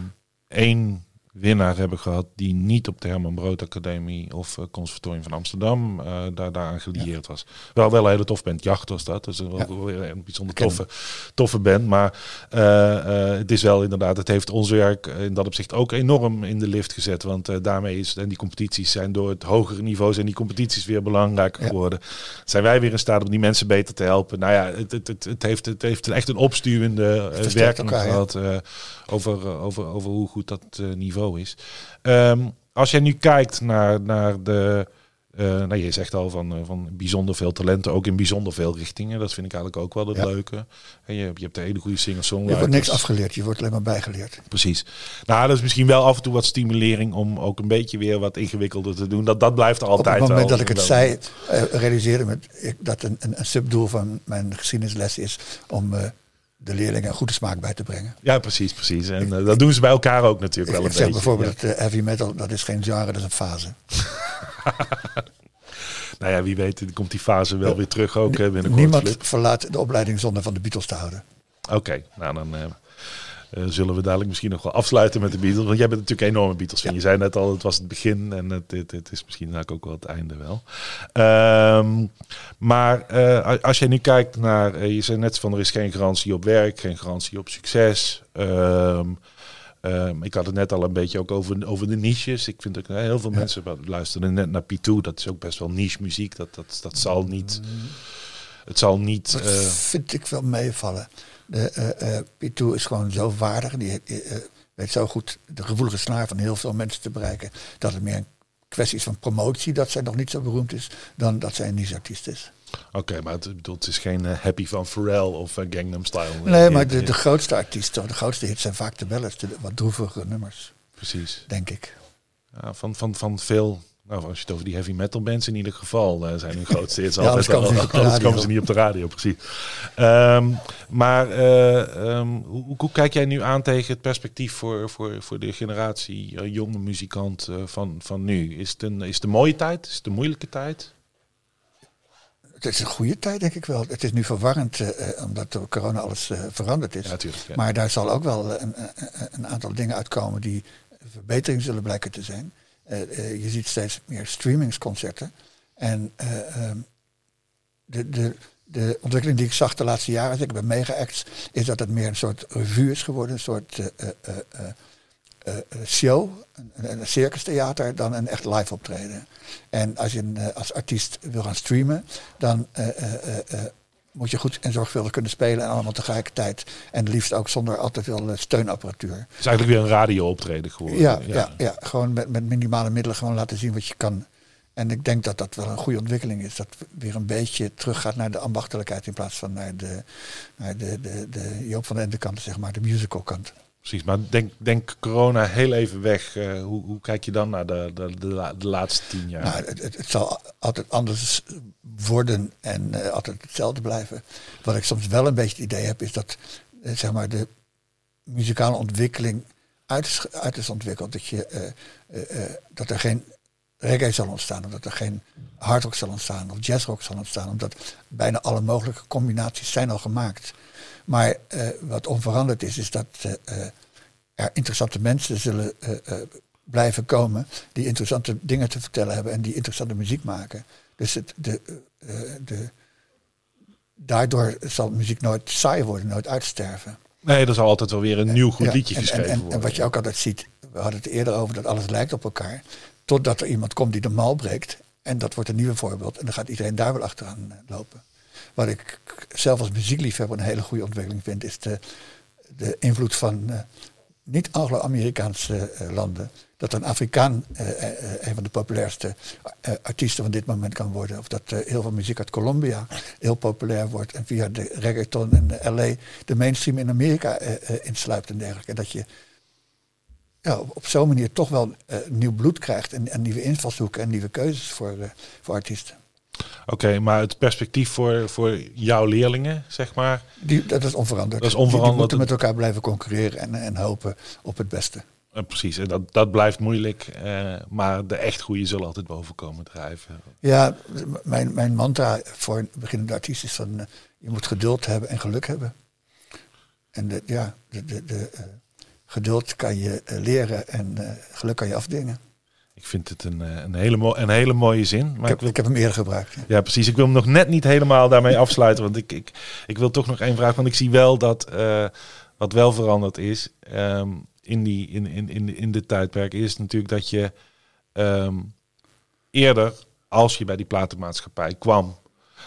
één winnaar hebben gehad die niet op de Herman Brood Academie of eh, Conservatorium van Amsterdam eh, daar, daaraan gelieerd was. Wel wel een hele tof band, Jacht was dat. Dus een, Ja. wel weer een bijzonder toffe, toffe band. Maar eh, het is wel inderdaad, het heeft ons werk in dat opzicht ook enorm in de lift gezet. Want daarmee is, en die competities zijn door het hogere niveau, zijn die competities weer belangrijker Ja. geworden. Zijn wij weer in staat om die mensen beter te helpen? Nou ja, het, het, het, het heeft, het heeft echt een opstuwende werking elkaar, gehad eh, over, over, over hoe goed dat eh, niveau is. Ehm, als jij nu kijkt naar, naar de. eh, nou, je zegt al van, eh, van bijzonder veel talenten, ook in bijzonder veel richtingen. Dat vind ik eigenlijk ook wel het Ja. leuke. En je, je hebt de hele goede Je singer-songwriters. wordt niks afgeleerd, je wordt alleen maar bijgeleerd. Precies. Nou, dat is misschien wel af en toe wat stimulering om ook een beetje weer wat ingewikkelder te doen. Dat, dat blijft er Op altijd het moment wel- dat ik het wel- zei, eh, realiseerde me ik, dat een, een, een subdoel van mijn geschiedenisles is om de leerlingen een goede smaak bij te brengen. Ja, precies, precies. En eh, dat doen ze bij elkaar ook natuurlijk Ik, wel een ik zeg beetje. bijvoorbeeld dat eh, heavy metal, dat is geen genre, dat is een fase. (laughs) Nou ja, wie weet komt die fase wel weer terug ook hè, binnenkort. Niemand Flip. verlaat de opleiding zonder van de Beatles te houden. Oké, nou dan eh, zullen we dadelijk misschien nog wel afsluiten met de Beatles. Want jij bent natuurlijk een enorme Beatles fan. Je zei net al, het was het begin en het, het, het is misschien eigenlijk ook wel het einde wel. Ehm, maar eh, als jij nu kijkt naar, eh, je zei net van er is geen garantie op werk, geen garantie op succes. Ehm, ehm, ik had het net al een beetje ook over, over de niches. Ik vind ook heel veel mensen luisteren net naar P2. Dat is ook best wel niche muziek. Dat, dat, dat zal niet. Het zal niet. Dat eh, vind ik wel meevallen. De eh, eh, P2 is gewoon zo vaardig. Die weet zo goed de gevoelige snaar van heel veel mensen te bereiken. Dat het meer een kwestie is van promotie dat zij nog niet zo beroemd is. Dan dat zij een niche-artiest is. Oké, maar het, het is geen Happy van Pharrell of Gangnam Style. Nee, maar de, grootste artiesten, de grootste hits zijn vaak de ballads. De wat droevige nummers, Precies. denk ik. Ja, van, van, van veel, nou, als je het over die heavy metal bands in ieder geval, eh, zijn hun grootste hits (laughs) Ja, altijd anders komen ze niet op de anders radio. komen ze niet op de radio, precies. Ehm, maar eh, ehm, hoe, hoe kijk jij nu aan tegen het perspectief voor, voor, voor de generatie eh, jonge muzikant van, van nu? Is het, een, is het een mooie tijd? Is het een moeilijke tijd? Het is een goede tijd, denk ik wel. Het is nu verwarrend, omdat door corona alles veranderd is. Ja, natuurlijk. ja. Maar daar zal ook wel een, een aantal dingen uitkomen die verbetering zullen blijken te zijn. Eh, eh, je ziet steeds meer streamingsconcerten. En ehm, de, de, de ontwikkeling die ik zag de laatste jaren, zeker bij Mega Acts, is dat het meer een soort revue is geworden. Een soort eh, show, een, een circustheater, dan een echt live optreden. En als je als artiest wil gaan streamen, dan moet je goed en zorgvuldig kunnen spelen en allemaal tegelijkertijd. En liefst ook zonder al te veel eh, steunapparatuur. Het is eigenlijk weer een radio optreden geworden. Ja, ja. Ja, gewoon met, met minimale middelen gewoon laten zien wat je kan. En ik denk dat dat wel een goede ontwikkeling is. Dat weer een beetje teruggaat naar de ambachtelijkheid in plaats van naar de, naar de, de, de Joop van den Ende kant, zeg maar, de musical kant. Precies, maar denk, denk corona heel even weg. eh, hoe, hoe kijk je dan naar de, de, de, la- de laatste tien jaar? Nou, het, het, zal altijd anders worden en eh, altijd hetzelfde blijven. Wat ik soms wel een beetje het idee heb, is dat eh, zeg maar de muzikale ontwikkeling uit is, ontwikkeld. Dat, je, dat er geen reggae zal ontstaan, of dat er geen hardrock zal ontstaan, of jazzrock zal ontstaan. Omdat bijna alle mogelijke combinaties zijn al gemaakt. Maar eh, wat onveranderd is, is dat eh, eh, er interessante mensen zullen blijven komen die interessante dingen te vertellen hebben en die interessante muziek maken. Dus het, de, de, daardoor zal muziek nooit saai worden, nooit uitsterven. nee, er zal altijd wel weer een nieuw goed Ja, liedje en, geschreven en, en, worden. en wat je ook altijd ziet, we hadden het eerder over dat alles lijkt op elkaar, totdat er iemand komt die de mal breekt. En dat wordt een nieuwe voorbeeld. En dan gaat iedereen daar wel achteraan lopen. Wat ik zelf als muziekliefhebber een hele goede ontwikkeling vind, is de, de invloed van eh, niet Anglo-Amerikaanse eh, landen, dat een Afrikaan eh, een van de populairste artiesten van dit moment kan worden. Of dat heel veel muziek uit Colombia heel populair wordt en via de reggaeton en de LA de mainstream in Amerika insluipt en dergelijke. En dat je ja, op, zo'n manier toch wel nieuw bloed krijgt en, en nieuwe invalshoeken en nieuwe keuzes voor, voor artiesten. Oké, maar het perspectief voor, voor jouw leerlingen, zeg maar. Die, dat is onveranderd. Dat is Die- Die, onveranderd. moeten met elkaar blijven concurreren en, en hopen op het beste. precies, en dat, dat blijft moeilijk. eh, maar de echt goede zullen altijd boven komen drijven. Ja, mijn, mijn mantra voor een beginnende artiest is van eh, je moet geduld hebben en geluk hebben. En de, ja, de, de, de, eh, geduld kan je leren en geluk kan je afdwingen. Ik vind het een, eh, een, hele, een hele mooie zin. Maar Ik ik heb, wil ik heb hem eerder gebruikt. ja. Ja, precies. Ik wil hem nog net niet helemaal daarmee (laughs) afsluiten. Want ik, ik, ik wil toch nog één vraag. Want ik zie wel dat eh, wat wel veranderd is ehm, in, die, in, in, in, in dit tijdperk, is natuurlijk dat je ehm, eerder, als je bij die platenmaatschappij kwam,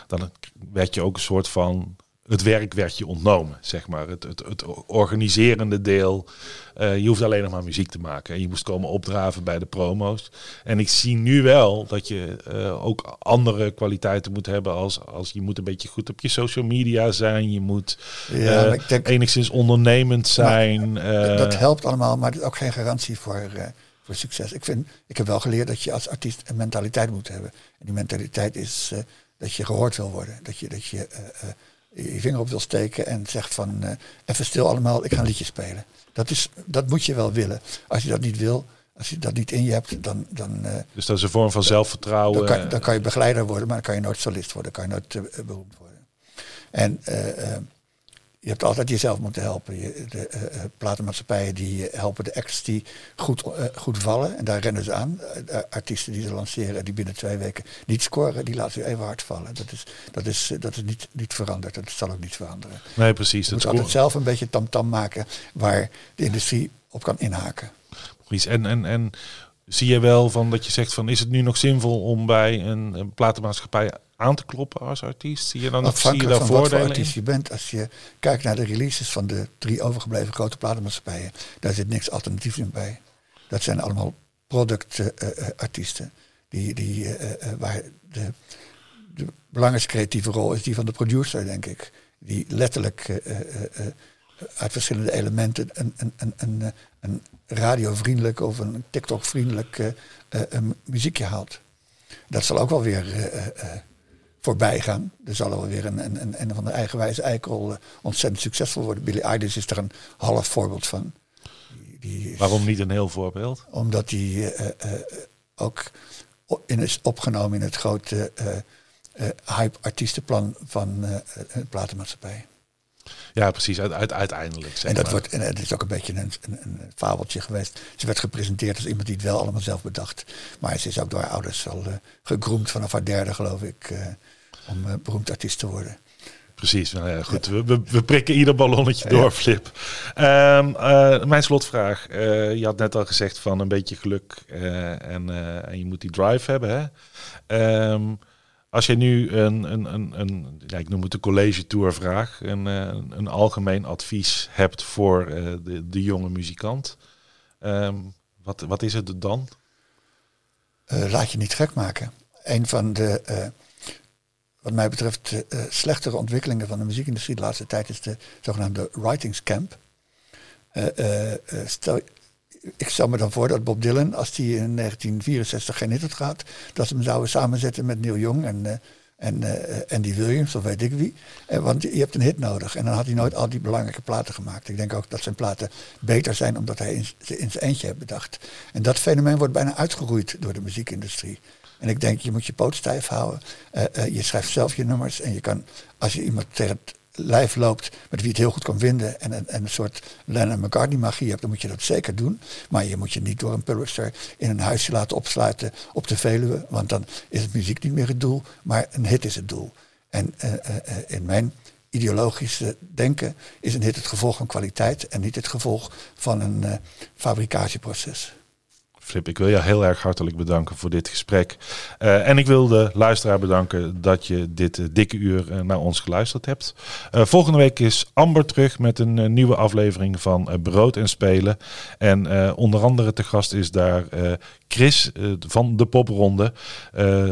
dan werd je ook een soort van. Het werk werd je ontnomen, zeg maar. Het, het, het organiserende deel. Eh, je hoeft alleen nog maar muziek te maken. En je moest komen opdraven bij de promo's. En ik zie nu wel dat je eh, ook andere kwaliteiten moet hebben. Als, als je moet een beetje goed op je social media zijn. Je moet Ja, eh, ik denk- enigszins ondernemend zijn. dat helpt allemaal, maar het is ook geen garantie voor, voor succes. Ik, vind, ik heb wel geleerd dat je als artiest een mentaliteit moet hebben. En die mentaliteit is dat je gehoord wil worden. Dat je, dat je je vinger op wil steken en zegt van eh, even stil allemaal, ik ga een liedje spelen. Dat, is, dat moet je wel willen. Als je dat niet wil, als je dat niet in je hebt, dan, dan, eh, dus dat is een vorm van zelfvertrouwen. dan, kan, dan kan je begeleider worden, maar dan kan je nooit solist worden, dan kan je nooit eh, beroemd worden. En eh, eh, je hebt altijd jezelf moeten helpen. Je, de eh, platenmaatschappijen die eh, helpen de acts die goed, goed vallen. En daar rennen ze aan. Artiesten die ze lanceren die binnen twee weken niet scoren, die laten ze even hard vallen. Dat is, dat is, dat is niet, niet veranderd. Dat zal ook niet veranderen. nee, precies. Je Dat moet altijd zelf een beetje tamtam maken waar de industrie op kan inhaken. Precies. En, en, en zie je wel van dat je zegt van is het nu nog zinvol om bij een, een platenmaatschappij aan te kloppen als artiest? Zie je dan nog, zie je Afhankelijk van wat voor artiest je bent. Als je kijkt naar de releases van de drie overgebleven grote platenmaatschappijen, daar zit niks alternatiefs in bij. Dat zijn allemaal productartiesten. die, die, eh, eh, eh, waar de, de belangrijkste creatieve rol is die van de producer, denk ik. Die letterlijk eh, eh, eh, eh, uit verschillende elementen een, een, een, een, eh, radiovriendelijk of een TikTok-vriendelijk eh, eh, muziekje haalt. Dat zal ook wel weer eh, eh, eh, voorbij gaan. Er zal wel weer een, een, een, een van de eigenwijze eikel eh, ontzettend succesvol worden. Billy Eilish is er een half voorbeeld van. Die, die is- Waarom niet een heel voorbeeld? Omdat die eh, eh, ook in is opgenomen in het grote hype-artiestenplan van een platenmaatschappij. Ja, precies. Uit, uit, uiteindelijk. Zeg En dat maar. wordt, en het is ook een beetje een, een, een fabeltje geweest. Ze werd gepresenteerd als iemand die het wel allemaal zelf bedacht. Maar ze is ook door haar ouders al gegroomd vanaf haar derde, geloof ik, om eh, beroemd artiest te worden. Precies, nou ja, goed. We, we, we prikken ieder ballonnetje door, Flip. Ehm, eh, mijn slotvraag. Eh, je had net al gezegd van een beetje geluk en, en je moet die drive hebben. Hè? Ehm, als je nu een, een, een, een ja, ik noem het een college tour vraag, een, een algemeen advies hebt voor de, de jonge muzikant. ehm, wat, wat is het dan? Laat je niet gek maken. Een van de, wat mij betreft, eh, slechtere ontwikkelingen van de muziekindustrie de laatste tijd is de zogenaamde writings camp. Eh, eh, ik stel me dan voor dat Bob Dylan, als hij in 1964 geen hit had gehad, dat ze hem zouden samenzetten met Neil Young en, en Andy Williams of weet ik wie. Want je hebt een hit nodig. En dan had hij nooit al die belangrijke platen gemaakt. Ik denk ook dat zijn platen beter zijn omdat hij in, z- in zijn eentje heeft bedacht. En dat fenomeen wordt bijna uitgeroeid door de muziekindustrie. En ik denk, je moet je poot stijf houden. Eh, eh, je schrijft zelf je nummers en je kan, als je iemand tegen het lijf loopt met wie het heel goed kan vinden en, een- en een soort Lennon McCartney magie hebt, dan moet je dat zeker doen. Maar je moet je niet door een publisher in een huisje laten opsluiten op de Veluwe, want dan is het muziek niet meer het doel, maar een hit is het doel. En eh, in mijn ideologische denken is een hit het gevolg van kwaliteit en niet het gevolg van een fabricatieproces. Flip, ik wil je heel erg hartelijk bedanken voor dit gesprek. Uh, en ik wil de luisteraar bedanken dat je dit uh, dikke uur uh, naar ons geluisterd hebt. volgende week is Amber terug met een nieuwe aflevering van Brood en Spelen. En onder andere te gast is daar Chris van de Popronde,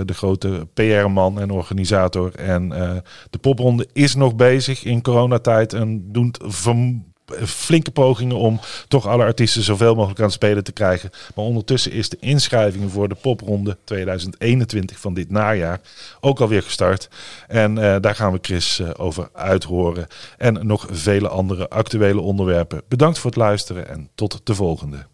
de grote PR-man en organisator. En de Popronde is nog bezig in coronatijd en doet flinke pogingen om toch alle artiesten zoveel mogelijk aan het spelen te krijgen. Maar ondertussen is de inschrijving voor de popronde 2021 van dit najaar ook alweer gestart. En uh, daar gaan we Chris uh, over uithoren. En nog vele andere actuele onderwerpen. Bedankt voor het luisteren en tot de volgende.